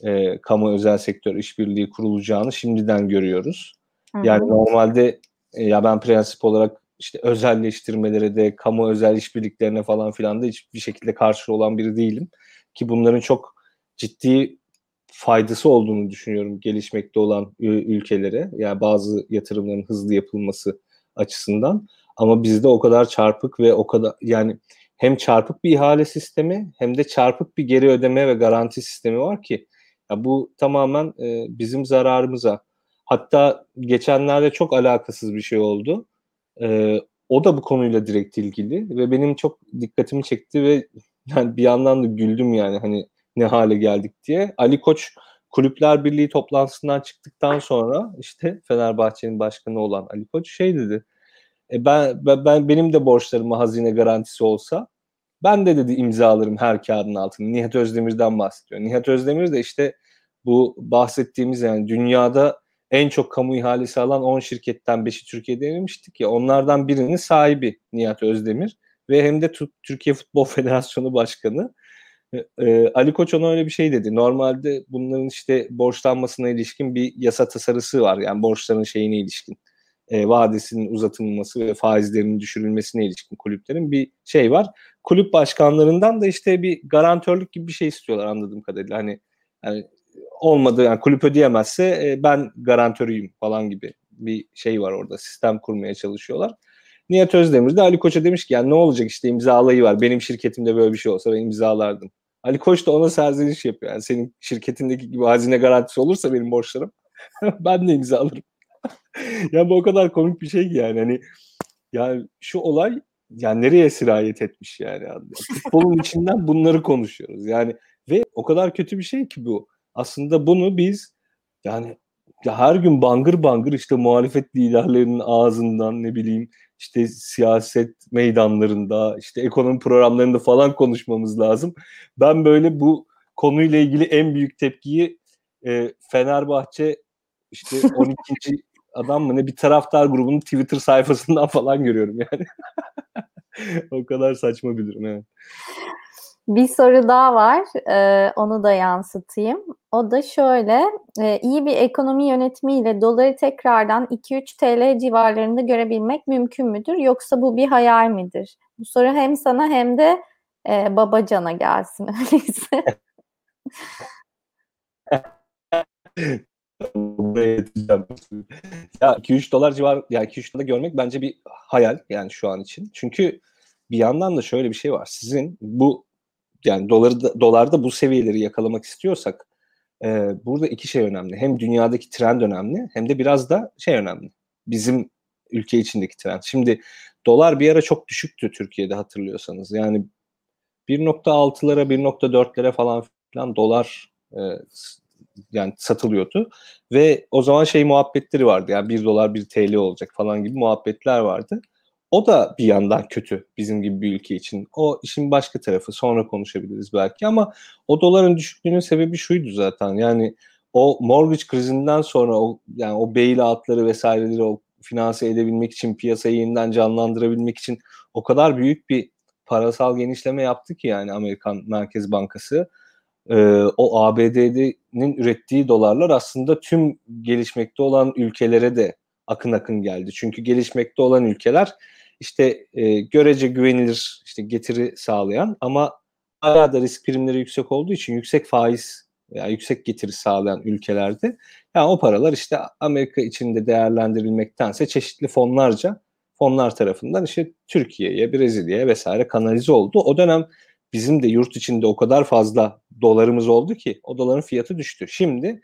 e, kamu özel sektör işbirliği kurulacağını şimdiden görüyoruz. Hı-hı. Yani normalde e, ya ben prensip olarak işte özelleştirmelere de kamu özel işbirliklerine falan filan da hiçbir şekilde karşı olan biri değilim. Ki bunların çok ciddi faydası olduğunu düşünüyorum gelişmekte olan ülkelere. Yani bazı yatırımların hızlı yapılması açısından. Ama bizde o kadar çarpık ve o kadar yani hem çarpık bir ihale sistemi hem de çarpık bir geri ödeme ve garanti sistemi var ki ya bu tamamen e, bizim zararımıza. Hatta geçenlerde çok alakasız bir şey oldu. E, o da bu konuyla direkt ilgili ve benim çok dikkatimi çekti ve (laughs) yani bir yandan da güldüm yani hani ne hale geldik diye. Ali Koç Kulüpler Birliği toplantısından çıktıktan sonra işte Fenerbahçe'nin başkanı olan Ali Koç şey dedi. E ben, ben, ben benim de borçlarıma hazine garantisi olsa ben de dedi imzalarım her kağıdın altını. Nihat Özdemir'den bahsediyor. Nihat Özdemir de işte bu bahsettiğimiz yani dünyada en çok kamu ihalesi alan 10 şirketten 5'i Türkiye'de demiştik ya onlardan birinin sahibi Nihat Özdemir ve hem de Türkiye Futbol (laughs) Federasyonu Başkanı. Ee, Ali Koç ona öyle bir şey dedi. Normalde bunların işte borçlanmasına ilişkin bir yasa tasarısı var. Yani borçların şeyine ilişkin. E, vadesinin uzatılması ve faizlerinin düşürülmesine ilişkin kulüplerin bir şey var. Kulüp başkanlarından da işte bir garantörlük gibi bir şey istiyorlar anladığım kadarıyla. Hani yani olmadı yani kulüp ödeyemezse e, ben garantörüyüm falan gibi bir şey var orada. Sistem kurmaya çalışıyorlar. Nihat Özdemir de Ali Koç'a demiş ki yani ne olacak işte imzalayı var. Benim şirketimde böyle bir şey olsa ben imzalardım. Ali Koç da ona serzeniş yapıyor. Yani senin şirketindeki gibi hazine garantisi olursa benim borçlarım (laughs) ben de imzalarım. (laughs) ya bu o kadar komik bir şey ki yani. Hani yani şu olay yani nereye sirayet etmiş yani. Futbolun içinden bunları konuşuyoruz. Yani ve o kadar kötü bir şey ki bu. Aslında bunu biz yani ya her gün bangır bangır işte muhalefet liderlerinin ağzından ne bileyim işte siyaset meydanlarında, işte ekonomi programlarında falan konuşmamız lazım. Ben böyle bu konuyla ilgili en büyük tepkiyi e, Fenerbahçe işte (laughs) 12. adam mı ne bir taraftar grubunun Twitter sayfasından falan görüyorum yani. (laughs) o kadar saçma bir durum evet. Bir soru daha var. Ee, onu da yansıtayım. O da şöyle. E, iyi bir ekonomi yönetimiyle doları tekrardan 2-3 TL civarlarında görebilmek mümkün müdür? Yoksa bu bir hayal midir? Bu soru hem sana hem de e, Babacan'a gelsin (laughs) öyleyse. ya 2-3 dolar civar yani 2-3 dolar görmek bence bir hayal yani şu an için. Çünkü bir yandan da şöyle bir şey var. Sizin bu yani doları da, dolarda bu seviyeleri yakalamak istiyorsak e, burada iki şey önemli. Hem dünyadaki trend önemli hem de biraz da şey önemli. Bizim ülke içindeki trend. Şimdi dolar bir ara çok düşüktü Türkiye'de hatırlıyorsanız. Yani 1.6'lara 1.4'lere falan filan dolar e, yani satılıyordu. Ve o zaman şey muhabbetleri vardı. Yani 1 dolar 1 TL olacak falan gibi muhabbetler vardı. O da bir yandan kötü bizim gibi bir ülke için. O işin başka tarafı. Sonra konuşabiliriz belki ama o doların düşüklüğünün sebebi şuydu zaten. Yani o mortgage krizinden sonra o yani o bailoutları vesaireleri o finanse edebilmek için piyasayı yeniden canlandırabilmek için o kadar büyük bir parasal genişleme yaptı ki yani Amerikan Merkez Bankası. Ee, o ABD'nin ürettiği dolarlar aslında tüm gelişmekte olan ülkelere de akın akın geldi. Çünkü gelişmekte olan ülkeler işte e, görece güvenilir işte getiri sağlayan ama hala da risk primleri yüksek olduğu için yüksek faiz veya yüksek getiri sağlayan ülkelerde yani o paralar işte Amerika içinde değerlendirilmektense çeşitli fonlarca fonlar tarafından işte Türkiye'ye, Brezilya'ya vesaire kanalize oldu. O dönem bizim de yurt içinde o kadar fazla dolarımız oldu ki o doların fiyatı düştü. Şimdi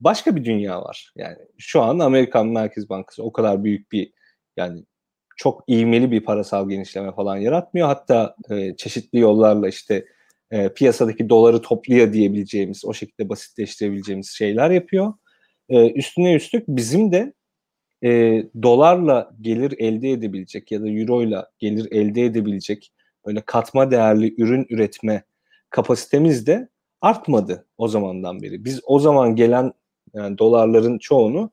başka bir dünya var. Yani şu an Amerikan Merkez Bankası o kadar büyük bir yani çok ivmeli bir parasal genişleme falan yaratmıyor. Hatta e, çeşitli yollarla işte e, piyasadaki doları topluya diyebileceğimiz, o şekilde basitleştirebileceğimiz şeyler yapıyor. E, üstüne üstlük bizim de e, dolarla gelir elde edebilecek ya da euroyla gelir elde edebilecek böyle katma değerli ürün üretme kapasitemiz de artmadı o zamandan beri. Biz o zaman gelen yani dolarların çoğunu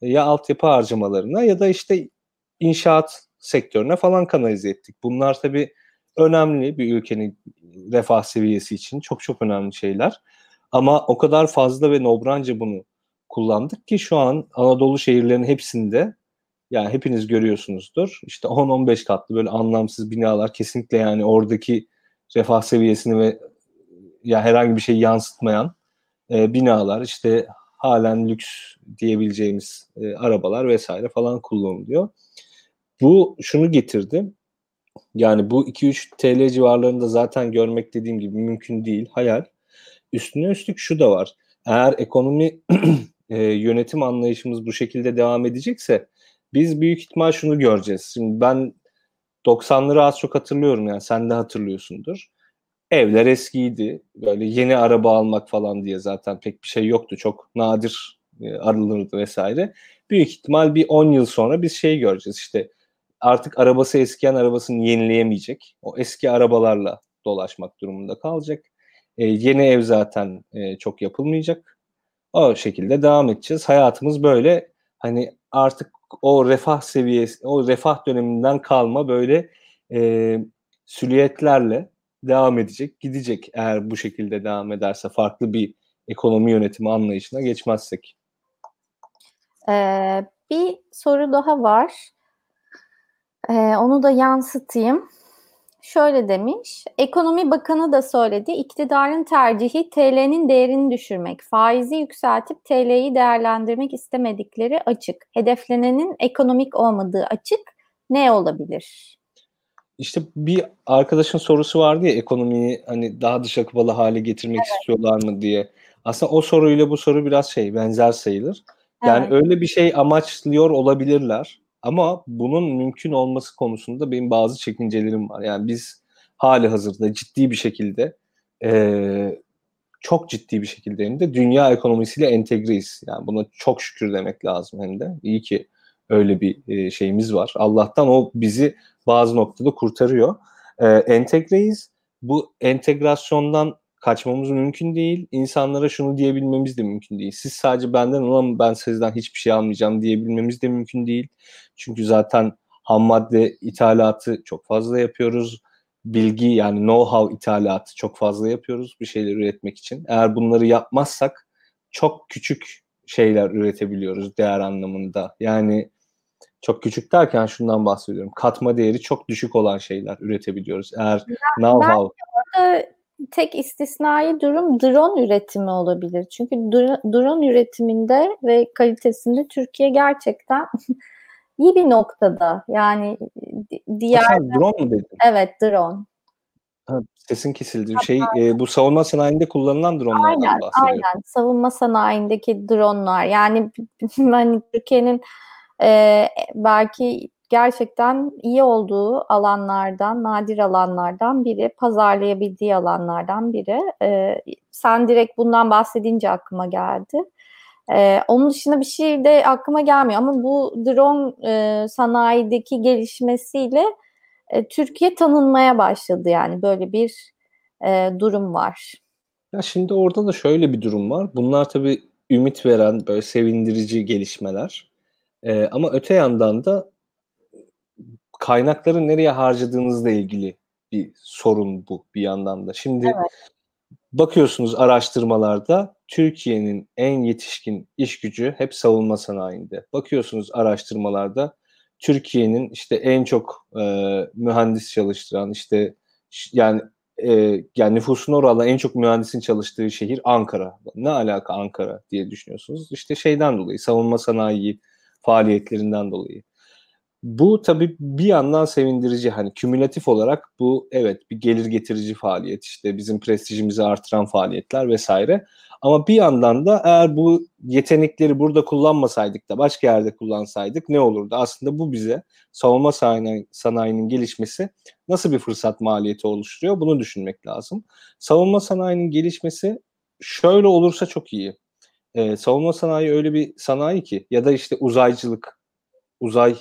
ya altyapı harcamalarına ya da işte inşaat sektörüne falan kanalize ettik. Bunlar tabii önemli bir ülkenin refah seviyesi için çok çok önemli şeyler. Ama o kadar fazla ve nobranca bunu kullandık ki şu an Anadolu şehirlerinin hepsinde yani hepiniz görüyorsunuzdur. İşte 10-15 katlı böyle anlamsız binalar kesinlikle yani oradaki refah seviyesini ve ya herhangi bir şey yansıtmayan e, binalar işte halen lüks diyebileceğimiz e, arabalar vesaire falan kullanılıyor. Bu şunu getirdi. Yani bu 2-3 TL civarlarında zaten görmek dediğim gibi mümkün değil. Hayal. Üstüne üstlük şu da var. Eğer ekonomi (clears throat) e, yönetim anlayışımız bu şekilde devam edecekse biz büyük ihtimal şunu göreceğiz. Şimdi ben 90'ları az çok hatırlıyorum yani sen de hatırlıyorsundur. Evler eskiydi. Böyle yeni araba almak falan diye zaten pek bir şey yoktu. Çok nadir e, arılırdı vesaire. Büyük ihtimal bir 10 yıl sonra biz şey göreceğiz işte artık arabası eskiyen arabasını yenileyemeyecek. O eski arabalarla dolaşmak durumunda kalacak. E, yeni ev zaten e, çok yapılmayacak. O şekilde devam edeceğiz. Hayatımız böyle hani artık o refah seviyesi, o refah döneminden kalma böyle e, süliyetlerle devam edecek, gidecek eğer bu şekilde devam ederse farklı bir ekonomi yönetimi anlayışına geçmezsek. Ee, bir soru daha var. Ee, onu da yansıtayım. Şöyle demiş, Ekonomi Bakanı da söyledi, iktidarın tercihi TL'nin değerini düşürmek, faizi yükseltip TL'yi değerlendirmek istemedikleri açık. Hedeflenenin ekonomik olmadığı açık ne olabilir? İşte bir arkadaşın sorusu vardı ya ekonomiyi hani daha dışa kapalı hale getirmek evet. istiyorlar mı diye. Aslında o soruyla bu soru biraz şey benzer sayılır. Yani evet. öyle bir şey amaçlıyor olabilirler. Ama bunun mümkün olması konusunda benim bazı çekincelerim var. Yani biz hali hazırda ciddi bir şekilde e, çok ciddi bir şekilde hem de dünya ekonomisiyle entegreyiz. Yani buna çok şükür demek lazım hem de. İyi ki öyle bir şeyimiz var. Allah'tan o bizi bazı noktada kurtarıyor. E, entegreyiz. Bu entegrasyondan kaçmamız mümkün değil. İnsanlara şunu diyebilmemiz de mümkün değil. Siz sadece benden olan ben sizden hiçbir şey almayacağım diyebilmemiz de mümkün değil. Çünkü zaten ham madde ithalatı çok fazla yapıyoruz. Bilgi yani know-how ithalatı çok fazla yapıyoruz bir şeyler üretmek için. Eğer bunları yapmazsak çok küçük şeyler üretebiliyoruz değer anlamında. Yani çok küçük derken şundan bahsediyorum. Katma değeri çok düşük olan şeyler üretebiliyoruz. Eğer know-how tek istisnai durum drone üretimi olabilir. Çünkü drone üretiminde ve kalitesinde Türkiye gerçekten (laughs) iyi bir noktada. Yani diğer Sen drone mu dedin? Evet, drone. Ha, sesin kesildi. Şey e, bu savunma sanayinde kullanılan dronlardan aynen, bahsediyorum. Aynen. Savunma sanayindeki dronlar. Yani (laughs) hani Türkiye'nin e, belki gerçekten iyi olduğu alanlardan, nadir alanlardan biri, pazarlayabildiği alanlardan biri. E, sen direkt bundan bahsedince aklıma geldi. E, onun dışında bir şey de aklıma gelmiyor ama bu drone e, sanayideki gelişmesiyle e, Türkiye tanınmaya başladı yani böyle bir e, durum var. Ya şimdi orada da şöyle bir durum var. Bunlar tabii ümit veren böyle sevindirici gelişmeler. E, ama öte yandan da kaynakları nereye harcadığınızla ilgili bir sorun bu bir yandan da. Şimdi evet. bakıyorsunuz araştırmalarda Türkiye'nin en yetişkin iş gücü hep savunma sanayinde. Bakıyorsunuz araştırmalarda Türkiye'nin işte en çok e, mühendis çalıştıran işte yani e, yani nüfusun oranla en çok mühendisin çalıştığı şehir Ankara. Ne alaka Ankara diye düşünüyorsunuz. İşte şeyden dolayı savunma sanayi faaliyetlerinden dolayı. Bu tabii bir yandan sevindirici hani kümülatif olarak bu evet bir gelir getirici faaliyet işte bizim prestijimizi artıran faaliyetler vesaire. Ama bir yandan da eğer bu yetenekleri burada kullanmasaydık da başka yerde kullansaydık ne olurdu? Aslında bu bize savunma sanayi, sanayinin gelişmesi nasıl bir fırsat maliyeti oluşturuyor? Bunu düşünmek lazım. Savunma sanayinin gelişmesi şöyle olursa çok iyi. Ee, savunma sanayi öyle bir sanayi ki ya da işte uzaycılık, uzay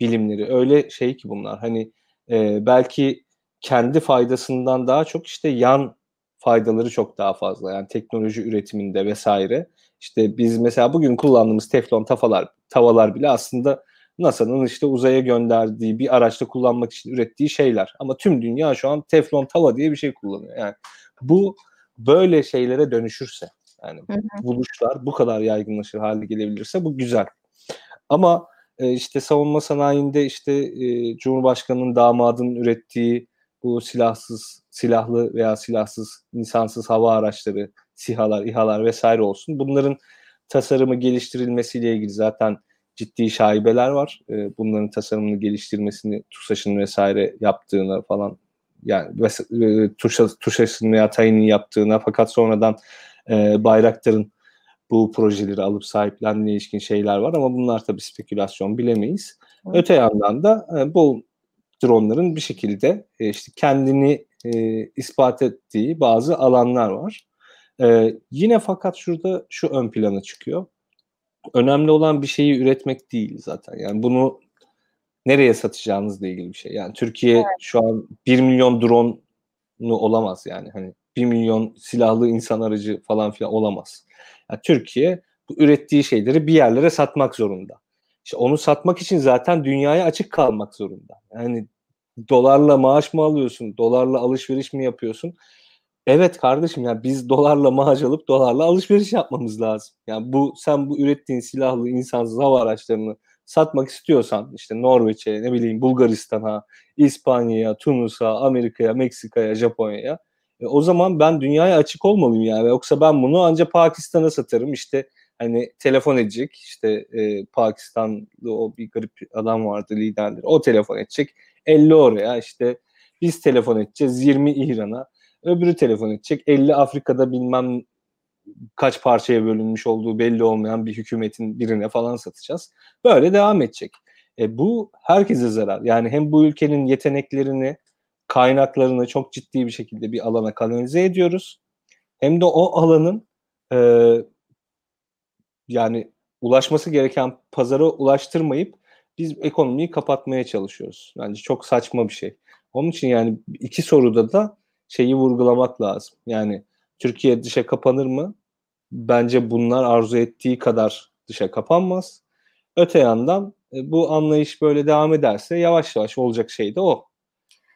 bilimleri öyle şey ki bunlar. Hani e, belki kendi faydasından daha çok işte yan faydaları çok daha fazla. Yani teknoloji üretiminde vesaire. İşte biz mesela bugün kullandığımız teflon tavalar tavalar bile aslında NASA'nın işte uzaya gönderdiği bir araçta kullanmak için ürettiği şeyler. Ama tüm dünya şu an teflon tava diye bir şey kullanıyor. Yani bu böyle şeylere dönüşürse yani hı hı. buluşlar bu kadar yaygınlaşır hale gelebilirse bu güzel. Ama e, işte savunma sanayinde işte e, Cumhurbaşkanı'nın damadının ürettiği bu silahsız, silahlı veya silahsız, insansız hava araçları, SİHA'lar, İHA'lar vesaire olsun. Bunların tasarımı geliştirilmesiyle ilgili zaten ciddi şaibeler var. E, bunların tasarımını geliştirmesini TUSAŞ'ın vesaire yaptığına falan yani e, TUSAŞ'ın veya TAİ'nin yaptığına fakat sonradan e, Bayraktar'ın bu projeleri alıp sahiplendiğine ilişkin şeyler var ama bunlar tabii spekülasyon bilemeyiz. Evet. Öte yandan da e, bu dronların bir şekilde e, işte kendini e, ispat ettiği bazı alanlar var. E, yine fakat şurada şu ön plana çıkıyor. Önemli olan bir şeyi üretmek değil zaten. Yani bunu nereye satacağınızla ilgili bir şey. Yani Türkiye evet. şu an 1 milyon drone olamaz yani. Hani 1 milyon silahlı insan aracı falan filan olamaz. Yani Türkiye bu ürettiği şeyleri bir yerlere satmak zorunda. İşte onu satmak için zaten dünyaya açık kalmak zorunda. Yani dolarla maaş mı alıyorsun? Dolarla alışveriş mi yapıyorsun? Evet kardeşim ya yani biz dolarla maaş alıp dolarla alışveriş yapmamız lazım. Yani bu sen bu ürettiğin silahlı insansız hava araçlarını satmak istiyorsan işte Norveç'e ne bileyim Bulgaristan'a, İspanya'ya, Tunus'a, Amerika'ya, Meksika'ya, Japonya'ya e, o zaman ben dünyaya açık olmalıyım yani. Yoksa ben bunu ancak Pakistan'a satarım. İşte hani telefon edecek işte e, Pakistanlı o bir garip adam vardı liderleri. O telefon edecek 50 oraya işte biz telefon edeceğiz 20 İran'a. Öbürü telefon edecek 50 Afrika'da bilmem kaç parçaya bölünmüş olduğu belli olmayan bir hükümetin birine falan satacağız. Böyle devam edecek. E, bu herkese zarar. Yani hem bu ülkenin yeteneklerini, kaynaklarını çok ciddi bir şekilde bir alana kanalize ediyoruz. Hem de o alanın e, yani ulaşması gereken pazara ulaştırmayıp biz ekonomiyi kapatmaya çalışıyoruz. Bence çok saçma bir şey. Onun için yani iki soruda da şeyi vurgulamak lazım. Yani Türkiye dışa kapanır mı? Bence bunlar arzu ettiği kadar dışa kapanmaz. Öte yandan e, bu anlayış böyle devam ederse yavaş yavaş olacak şey de o.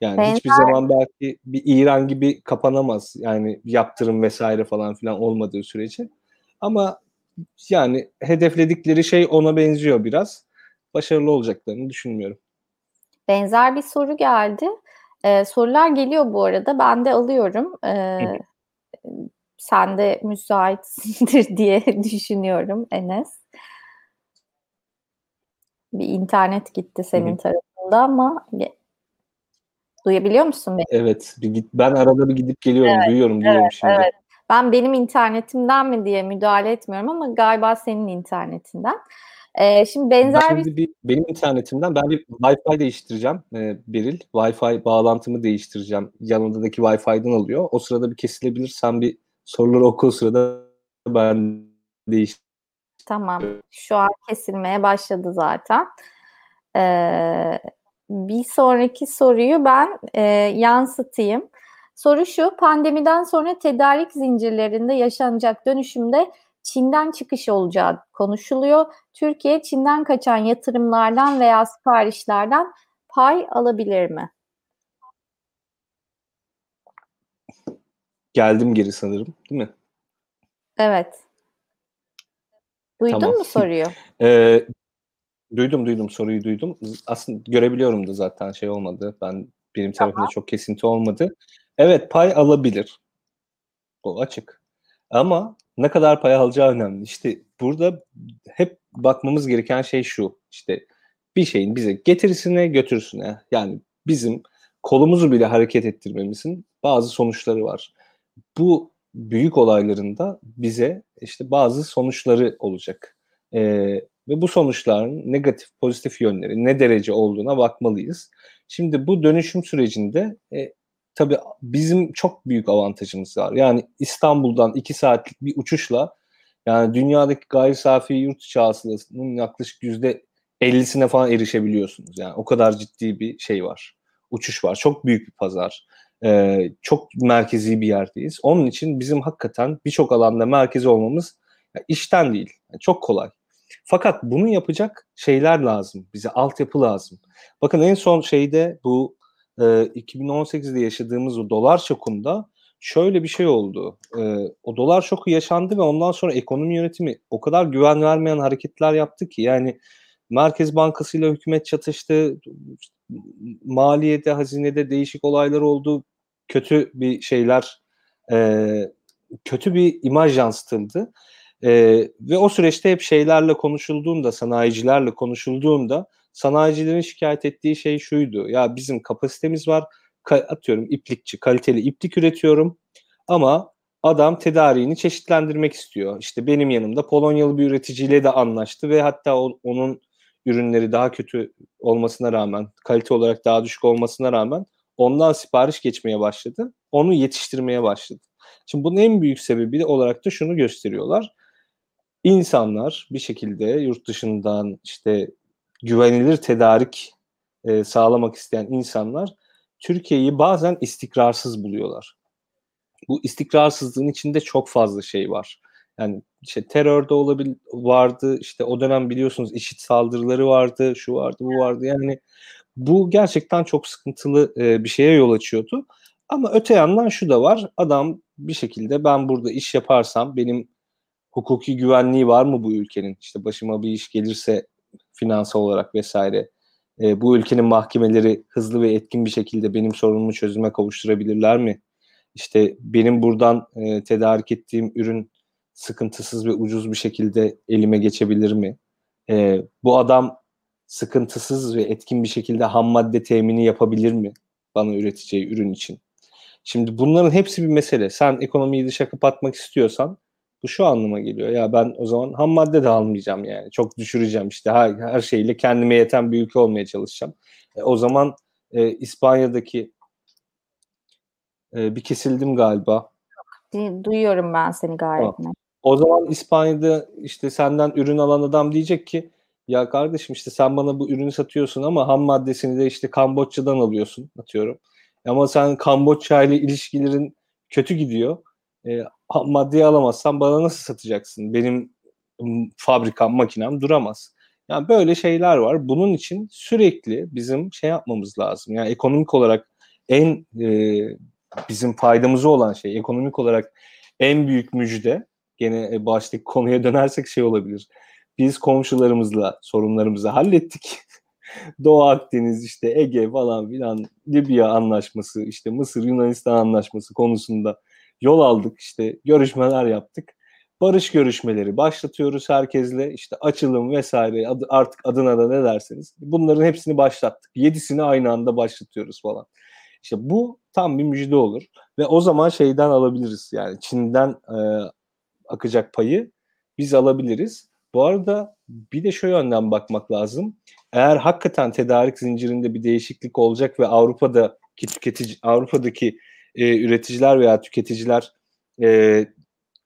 Yani Benzer... hiçbir zaman belki bir İran gibi kapanamaz. Yani yaptırım vesaire falan filan olmadığı sürece. Ama yani hedefledikleri şey ona benziyor biraz. Başarılı olacaklarını düşünmüyorum. Benzer bir soru geldi. Ee, sorular geliyor bu arada. Ben de alıyorum. Ee, sen de müsaitsindir (laughs) diye düşünüyorum Enes. Bir internet gitti senin Hı-hı. tarafında ama duyabiliyor musun beni? Evet. Bir git, ben arada bir gidip geliyorum. Evet, duyuyorum, duyuyorum evet, şimdi. Evet. Ben benim internetimden mi diye müdahale etmiyorum ama galiba senin internetinden. Ee, şimdi benzer ben bir... bir... Benim internetimden ben bir Wi-Fi değiştireceğim e, Beril. Wi-Fi bağlantımı değiştireceğim. Yanındaki Wi-Fi'den alıyor. O sırada bir kesilebilir. Sen bir soruları oku o sırada ben değiştireceğim. Tamam. Şu an kesilmeye başladı zaten. Ee, bir sonraki soruyu ben e, yansıtayım. Soru şu, pandemiden sonra tedarik zincirlerinde yaşanacak dönüşümde Çin'den çıkış olacağı konuşuluyor. Türkiye Çin'den kaçan yatırımlardan veya siparişlerden pay alabilir mi? Geldim geri sanırım, değil mi? Evet. Duydun tamam. mu soruyu? (laughs) ee, duydum duydum soruyu duydum. Aslında görebiliyorum da zaten şey olmadı. Ben benim tarafımda tamam. çok kesinti olmadı. Evet pay alabilir. O açık. Ama ne kadar pay alacağı önemli. İşte burada hep bakmamız gereken şey şu. İşte bir şeyin bize getirisine götürüsüne yani bizim kolumuzu bile hareket ettirmemizin bazı sonuçları var. Bu büyük olaylarında bize işte bazı sonuçları olacak. Ee, ve bu sonuçların negatif, pozitif yönleri ne derece olduğuna bakmalıyız. Şimdi bu dönüşüm sürecinde e, tabii bizim çok büyük avantajımız var. Yani İstanbul'dan iki saatlik bir uçuşla yani dünyadaki gayri safi yurt içi hasılasının yaklaşık yüzde 50'sine falan erişebiliyorsunuz. Yani o kadar ciddi bir şey var. Uçuş var. Çok büyük bir pazar. Ee, çok merkezi bir yerdeyiz. Onun için bizim hakikaten birçok alanda merkezi olmamız yani işten değil. Yani çok kolay. Fakat bunu yapacak şeyler lazım. Bize altyapı lazım. Bakın en son şeyde bu e, 2018'de yaşadığımız o dolar şokunda şöyle bir şey oldu. E, o dolar şoku yaşandı ve ondan sonra ekonomi yönetimi o kadar güven vermeyen hareketler yaptı ki yani Merkez Bankası ile hükümet çatıştı. Maliyede, hazinede değişik olaylar oldu. Kötü bir şeyler, e, kötü bir imaj yansıtıldı. E, ve o süreçte hep şeylerle konuşulduğunda, sanayicilerle konuşulduğunda sanayicilerin şikayet ettiği şey şuydu. Ya bizim kapasitemiz var. Ka- atıyorum iplikçi, kaliteli iplik üretiyorum. Ama adam tedariğini çeşitlendirmek istiyor. İşte benim yanımda Polonyalı bir üreticiyle de anlaştı ve hatta o, onun ürünleri daha kötü olmasına rağmen, kalite olarak daha düşük olmasına rağmen ondan sipariş geçmeye başladı. Onu yetiştirmeye başladı. Şimdi bunun en büyük sebebi olarak da şunu gösteriyorlar. İnsanlar bir şekilde yurt dışından işte güvenilir tedarik e, sağlamak isteyen insanlar Türkiye'yi bazen istikrarsız buluyorlar. Bu istikrarsızlığın içinde çok fazla şey var. Yani işte terör de olabil vardı. İşte o dönem biliyorsunuz işit saldırıları vardı, şu vardı, bu vardı. Yani bu gerçekten çok sıkıntılı e, bir şeye yol açıyordu. Ama öte yandan şu da var. Adam bir şekilde ben burada iş yaparsam benim hukuki güvenliği var mı bu ülkenin? İşte başıma bir iş gelirse finansal olarak vesaire e, bu ülkenin mahkemeleri hızlı ve etkin bir şekilde benim sorunumu çözüme kavuşturabilirler mi? İşte benim buradan e, tedarik ettiğim ürün sıkıntısız ve ucuz bir şekilde elime geçebilir mi? E, bu adam sıkıntısız ve etkin bir şekilde ham madde temini yapabilir mi bana üreteceği ürün için? Şimdi bunların hepsi bir mesele. Sen ekonomiyi dışa kapatmak istiyorsan bu şu anlama geliyor. Ya ben o zaman ham madde de almayacağım yani. Çok düşüreceğim işte her, her şeyle kendime yeten bir ülke olmaya çalışacağım. E, o zaman e, İspanya'daki e, bir kesildim galiba. Duyuyorum ben seni gayet net. O zaman İspanya'da işte senden ürün alan adam diyecek ki ya kardeşim işte sen bana bu ürünü satıyorsun ama ham maddesini de işte Kamboçya'dan alıyorsun atıyorum. Ama sen Kamboçya ile ilişkilerin kötü gidiyor. E, maddeyi alamazsan bana nasıl satacaksın? Benim fabrikam, makinem duramaz. Yani böyle şeyler var. Bunun için sürekli bizim şey yapmamız lazım. Yani ekonomik olarak en e, bizim faydamızı olan şey, ekonomik olarak en büyük müjde gene e, baştaki konuya dönersek şey olabilir. Biz komşularımızla sorunlarımızı hallettik. (laughs) Doğu Akdeniz işte Ege falan filan Libya anlaşması işte Mısır Yunanistan anlaşması konusunda yol aldık işte görüşmeler yaptık. Barış görüşmeleri başlatıyoruz herkesle işte açılım vesaire adı, artık adına da ne derseniz bunların hepsini başlattık. Yedisini aynı anda başlatıyoruz falan. İşte bu tam bir müjde olur ve o zaman şeyden alabiliriz yani Çin'den e, akacak payı biz alabiliriz. Bu arada bir de şu yönden bakmak lazım. Eğer hakikaten tedarik zincirinde bir değişiklik olacak ve Avrupa'daki tüketici Avrupa'daki e, üreticiler veya tüketiciler e,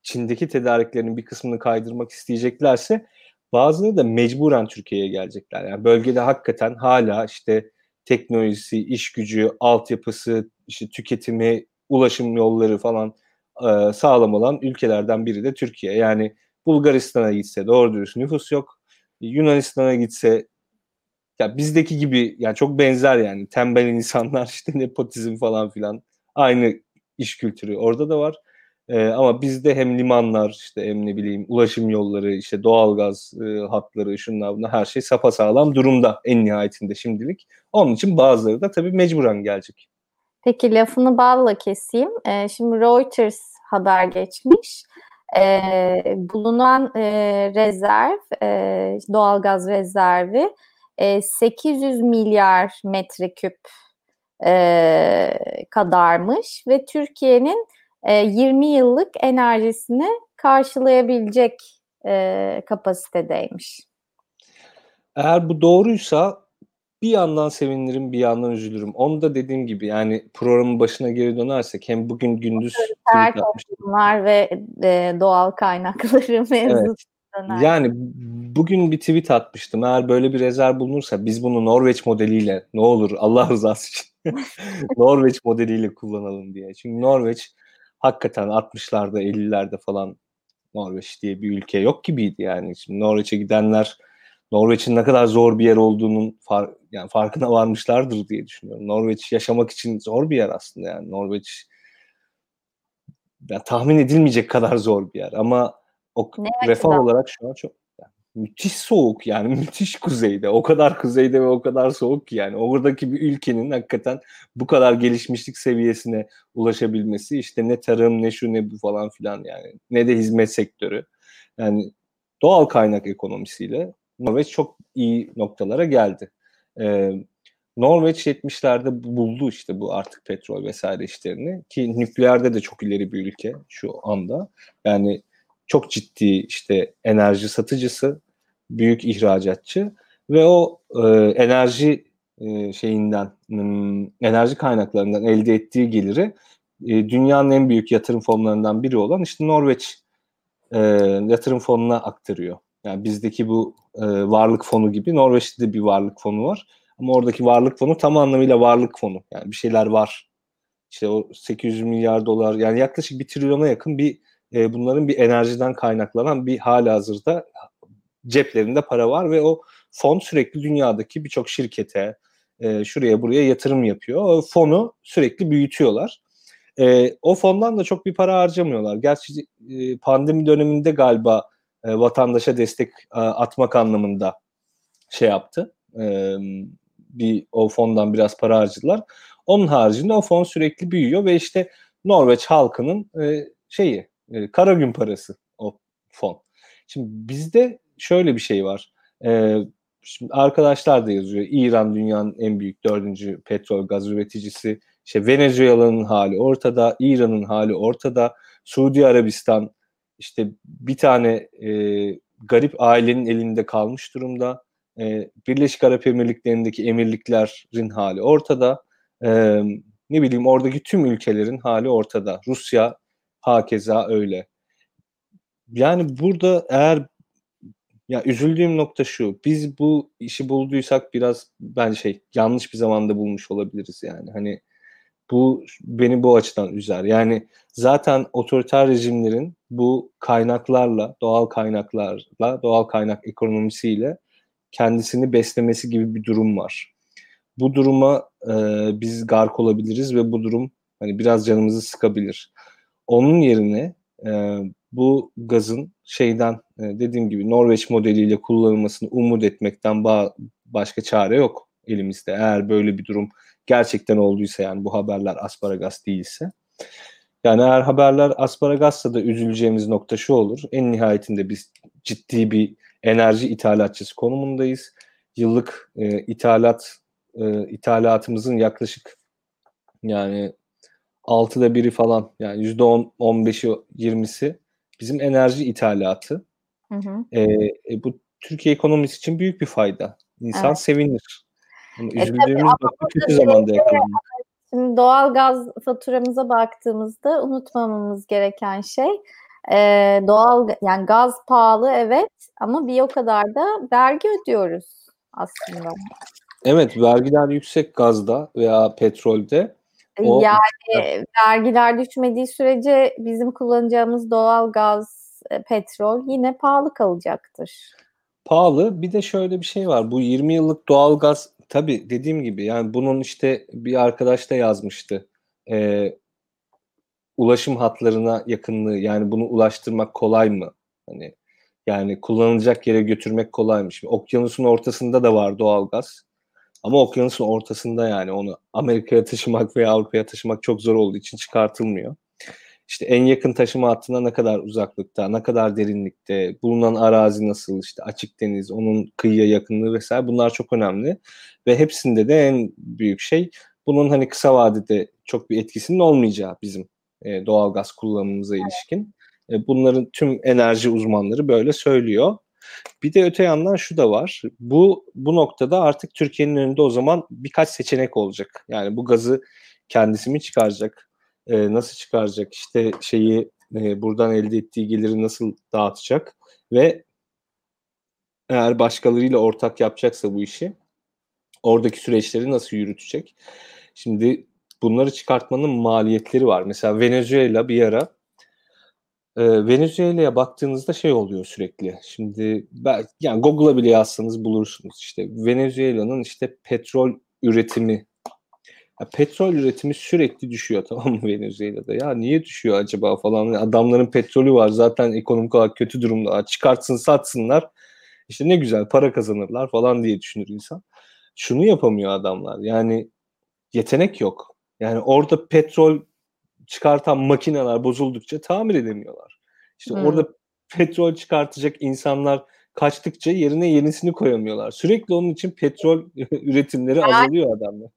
Çin'deki tedariklerinin bir kısmını kaydırmak isteyeceklerse bazıları da mecburen Türkiye'ye gelecekler. Yani bölgede hakikaten hala işte teknolojisi, iş gücü, altyapısı, işte tüketimi, ulaşım yolları falan e, sağlam olan ülkelerden biri de Türkiye. Yani Bulgaristan'a gitse doğru dürüst nüfus yok. Yunanistan'a gitse ya bizdeki gibi yani çok benzer yani tembel insanlar (laughs) işte nepotizm falan filan aynı iş kültürü orada da var. Ee, ama bizde hem limanlar işte hem ne bileyim ulaşım yolları işte doğalgaz e, hatları şunlar bunlar her şey sapasağlam durumda en nihayetinde şimdilik. Onun için bazıları da tabii mecburen gelecek. Peki lafını balla keseyim. E, şimdi Reuters haber geçmiş. E, bulunan e, rezerv, e, doğalgaz rezervi e, 800 milyar metreküp e, kadarmış ve Türkiye'nin e, 20 yıllık enerjisini karşılayabilecek e, kapasitedeymiş. Eğer bu doğruysa bir yandan sevinirim bir yandan üzülürüm. Onu da dediğim gibi yani programın başına geri dönersek hem bugün gündüz toplumlar ve e, doğal kaynakları mevzu (laughs) evet. Döner. Yani bugün bir tweet atmıştım. Eğer böyle bir rezerv bulunursa biz bunu Norveç modeliyle ne olur Allah rızası için (laughs) Norveç modeliyle kullanalım diye. Çünkü Norveç hakikaten 60'larda 50'lerde falan Norveç diye bir ülke yok gibiydi yani. Şimdi Norveç'e gidenler Norveç'in ne kadar zor bir yer olduğunun far, yani farkına varmışlardır diye düşünüyorum. Norveç yaşamak için zor bir yer aslında yani. Norveç yani tahmin edilmeyecek kadar zor bir yer ama o ne refah olarak şu an çok müthiş soğuk yani müthiş kuzeyde. O kadar kuzeyde ve o kadar soğuk ki yani oradaki bir ülkenin hakikaten bu kadar gelişmişlik seviyesine ulaşabilmesi işte ne tarım ne şu ne bu falan filan yani ne de hizmet sektörü. Yani doğal kaynak ekonomisiyle Norveç çok iyi noktalara geldi. Ee, Norveç 70'lerde buldu işte bu artık petrol vesaire işlerini ki nükleerde de çok ileri bir ülke şu anda. Yani çok ciddi işte enerji satıcısı, büyük ihracatçı ve o e, enerji e, şeyinden enerji kaynaklarından elde ettiği geliri e, dünyanın en büyük yatırım fonlarından biri olan işte Norveç e, yatırım fonuna aktarıyor. Yani bizdeki bu e, varlık fonu gibi Norveç'te de bir varlık fonu var. Ama oradaki varlık fonu tam anlamıyla varlık fonu. Yani bir şeyler var. İşte o 800 milyar dolar yani yaklaşık bir trilyona yakın bir e, bunların bir enerjiden kaynaklanan bir hali hazırda ceplerinde para var ve o fon sürekli dünyadaki birçok şirkete e, şuraya buraya yatırım yapıyor. O fonu sürekli büyütüyorlar. E, o fondan da çok bir para harcamıyorlar. Gerçi e, pandemi döneminde galiba e, vatandaşa destek e, atmak anlamında şey yaptı. E, bir o fondan biraz para harcadılar. Onun haricinde o fon sürekli büyüyor ve işte Norveç halkının e, şeyi e, kara gün parası o fon. Şimdi bizde şöyle bir şey var. E, şimdi arkadaşlar da yazıyor. İran dünyanın en büyük dördüncü petrol gaz üreticisi. İşte Venezuela'nın hali ortada, İran'ın hali ortada, Suudi Arabistan işte bir tane e, garip ailenin elinde kalmış durumda. E, Birleşik Arap Emirlikleri'ndeki emirliklerin hali ortada. E, ne bileyim oradaki tüm ülkelerin hali ortada. Rusya hakeza öyle. Yani burada eğer ya üzüldüğüm nokta şu. Biz bu işi bulduysak biraz ben şey yanlış bir zamanda bulmuş olabiliriz yani. Hani bu beni bu açıdan üzer. Yani zaten otoriter rejimlerin bu kaynaklarla, doğal kaynaklarla, doğal kaynak ekonomisiyle kendisini beslemesi gibi bir durum var. Bu duruma e, biz gark olabiliriz ve bu durum hani biraz canımızı sıkabilir. Onun yerine e, bu gazın şeyden dediğim gibi Norveç modeliyle kullanılmasını umut etmekten ba- başka çare yok elimizde. Eğer böyle bir durum gerçekten olduysa yani bu haberler asparagas değilse. Yani eğer haberler asparagassa da üzüleceğimiz nokta şu olur. En nihayetinde biz ciddi bir enerji ithalatçısı konumundayız. Yıllık e, ithalat e, ithalatımızın yaklaşık yani altıda biri falan yani yüzde on, on beşi, yirmisi bizim enerji ithalatı. Hı hı. E, e, bu Türkiye ekonomisi için büyük bir fayda. İnsan evet. sevinir. Yani e, üzüldüğümüz nokta kötü zamanda yakalanıyor. Şimdi doğal gaz faturamıza baktığımızda unutmamamız gereken şey e, doğal yani gaz pahalı evet ama bir o kadar da vergi ödüyoruz aslında. Evet vergiler yüksek gazda veya petrolde o, yani vergiler düşmediği sürece bizim kullanacağımız doğal gaz, e, petrol yine pahalı kalacaktır. Pahalı. Bir de şöyle bir şey var. Bu 20 yıllık doğal gaz tabii dediğim gibi yani bunun işte bir arkadaş da yazmıştı. Ee, ulaşım hatlarına yakınlığı yani bunu ulaştırmak kolay mı? Hani yani kullanılacak yere götürmek kolaymış. Okyanusun ortasında da var doğal gaz. Ama okyanusun ortasında yani onu Amerika'ya taşımak veya Avrupa'ya taşımak çok zor olduğu için çıkartılmıyor. İşte en yakın taşıma hattına ne kadar uzaklıkta, ne kadar derinlikte, bulunan arazi nasıl, işte açık deniz, onun kıyıya yakınlığı vesaire bunlar çok önemli. Ve hepsinde de en büyük şey bunun hani kısa vadede çok bir etkisinin olmayacağı bizim e, doğal gaz kullanımımıza ilişkin. E, bunların tüm enerji uzmanları böyle söylüyor. Bir de öte yandan şu da var. Bu bu noktada artık Türkiye'nin önünde o zaman birkaç seçenek olacak. Yani bu gazı kendisi mi çıkaracak? E, nasıl çıkaracak? İşte şeyi e, buradan elde ettiği geliri nasıl dağıtacak? Ve eğer başkalarıyla ortak yapacaksa bu işi oradaki süreçleri nasıl yürütecek? Şimdi bunları çıkartmanın maliyetleri var. Mesela Venezuela bir ara Venezuela'ya baktığınızda şey oluyor sürekli. Şimdi ben, yani Google'a bile yazsanız bulursunuz. İşte Venezuela'nın işte petrol üretimi ya petrol üretimi sürekli düşüyor (laughs) tamam mı Venezuela'da? Ya niye düşüyor acaba falan. Adamların petrolü var zaten ekonomik olarak kötü durumda. Çıkartsın satsınlar. İşte ne güzel para kazanırlar falan diye düşünür insan. Şunu yapamıyor adamlar. Yani yetenek yok. Yani orada petrol çıkartan makineler bozuldukça tamir edemiyorlar. İşte hmm. orada petrol çıkartacak insanlar kaçtıkça yerine yenisini koyamıyorlar. Sürekli onun için petrol (laughs) üretimleri yani, azalıyor adamlar.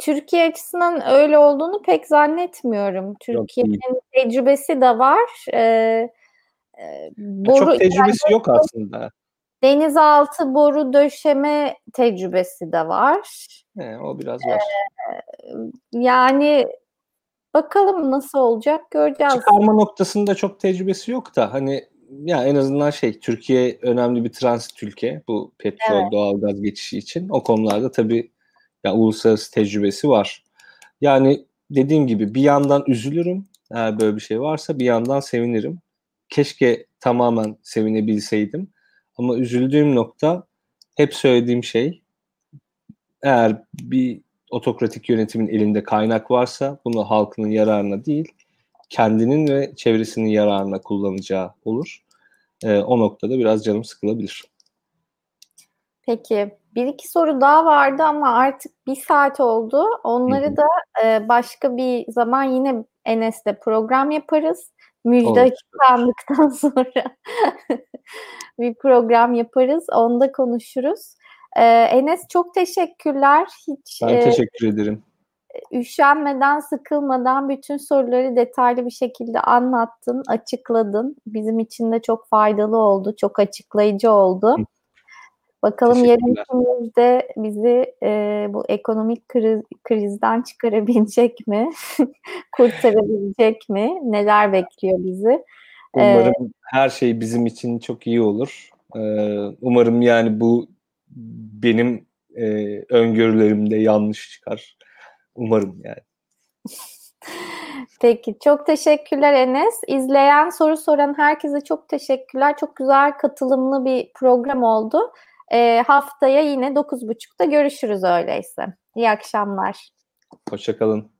Türkiye açısından öyle olduğunu pek zannetmiyorum. Türkiye'nin tecrübesi de var. Ee, e, boru, çok tecrübesi yani, yok aslında. Denizaltı boru döşeme tecrübesi de var. He, o biraz var. Ee, yani bakalım nasıl olacak göreceğiz. Çıkarma noktasında çok tecrübesi yok da hani ya en azından şey Türkiye önemli bir transit ülke bu petrol evet. doğalgaz geçişi için. O konularda tabii ya uluslararası tecrübesi var. Yani dediğim gibi bir yandan üzülürüm eğer böyle bir şey varsa bir yandan sevinirim. Keşke tamamen sevinebilseydim. Ama üzüldüğüm nokta hep söylediğim şey eğer bir otokratik yönetimin elinde kaynak varsa bunu halkının yararına değil kendinin ve çevresinin yararına kullanacağı olur. E, o noktada biraz canım sıkılabilir. Peki bir iki soru daha vardı ama artık bir saat oldu. Onları da e, başka bir zaman yine Enes'te program yaparız. Müjde açıklandıktan (laughs) sonra (laughs) bir program yaparız. Onda konuşuruz. Ee, Enes çok teşekkürler. Hiç Ben e, teşekkür ederim. Üşenmeden, sıkılmadan bütün soruları detaylı bir şekilde anlattın, açıkladın. Bizim için de çok faydalı oldu, çok açıklayıcı oldu. Bakalım yarın ikimiz bizi e, bu ekonomik kriz, krizden çıkarabilecek mi? (laughs) Kurtarabilecek mi? Neler bekliyor bizi? Umarım ee, her şey bizim için çok iyi olur. Ee, umarım yani bu benim e, öngörülerimde yanlış çıkar. Umarım yani. Peki çok teşekkürler Enes. İzleyen, soru soran herkese çok teşekkürler. Çok güzel katılımlı bir program oldu. E, haftaya yine 9.30'da görüşürüz öyleyse. İyi akşamlar. Hoşçakalın.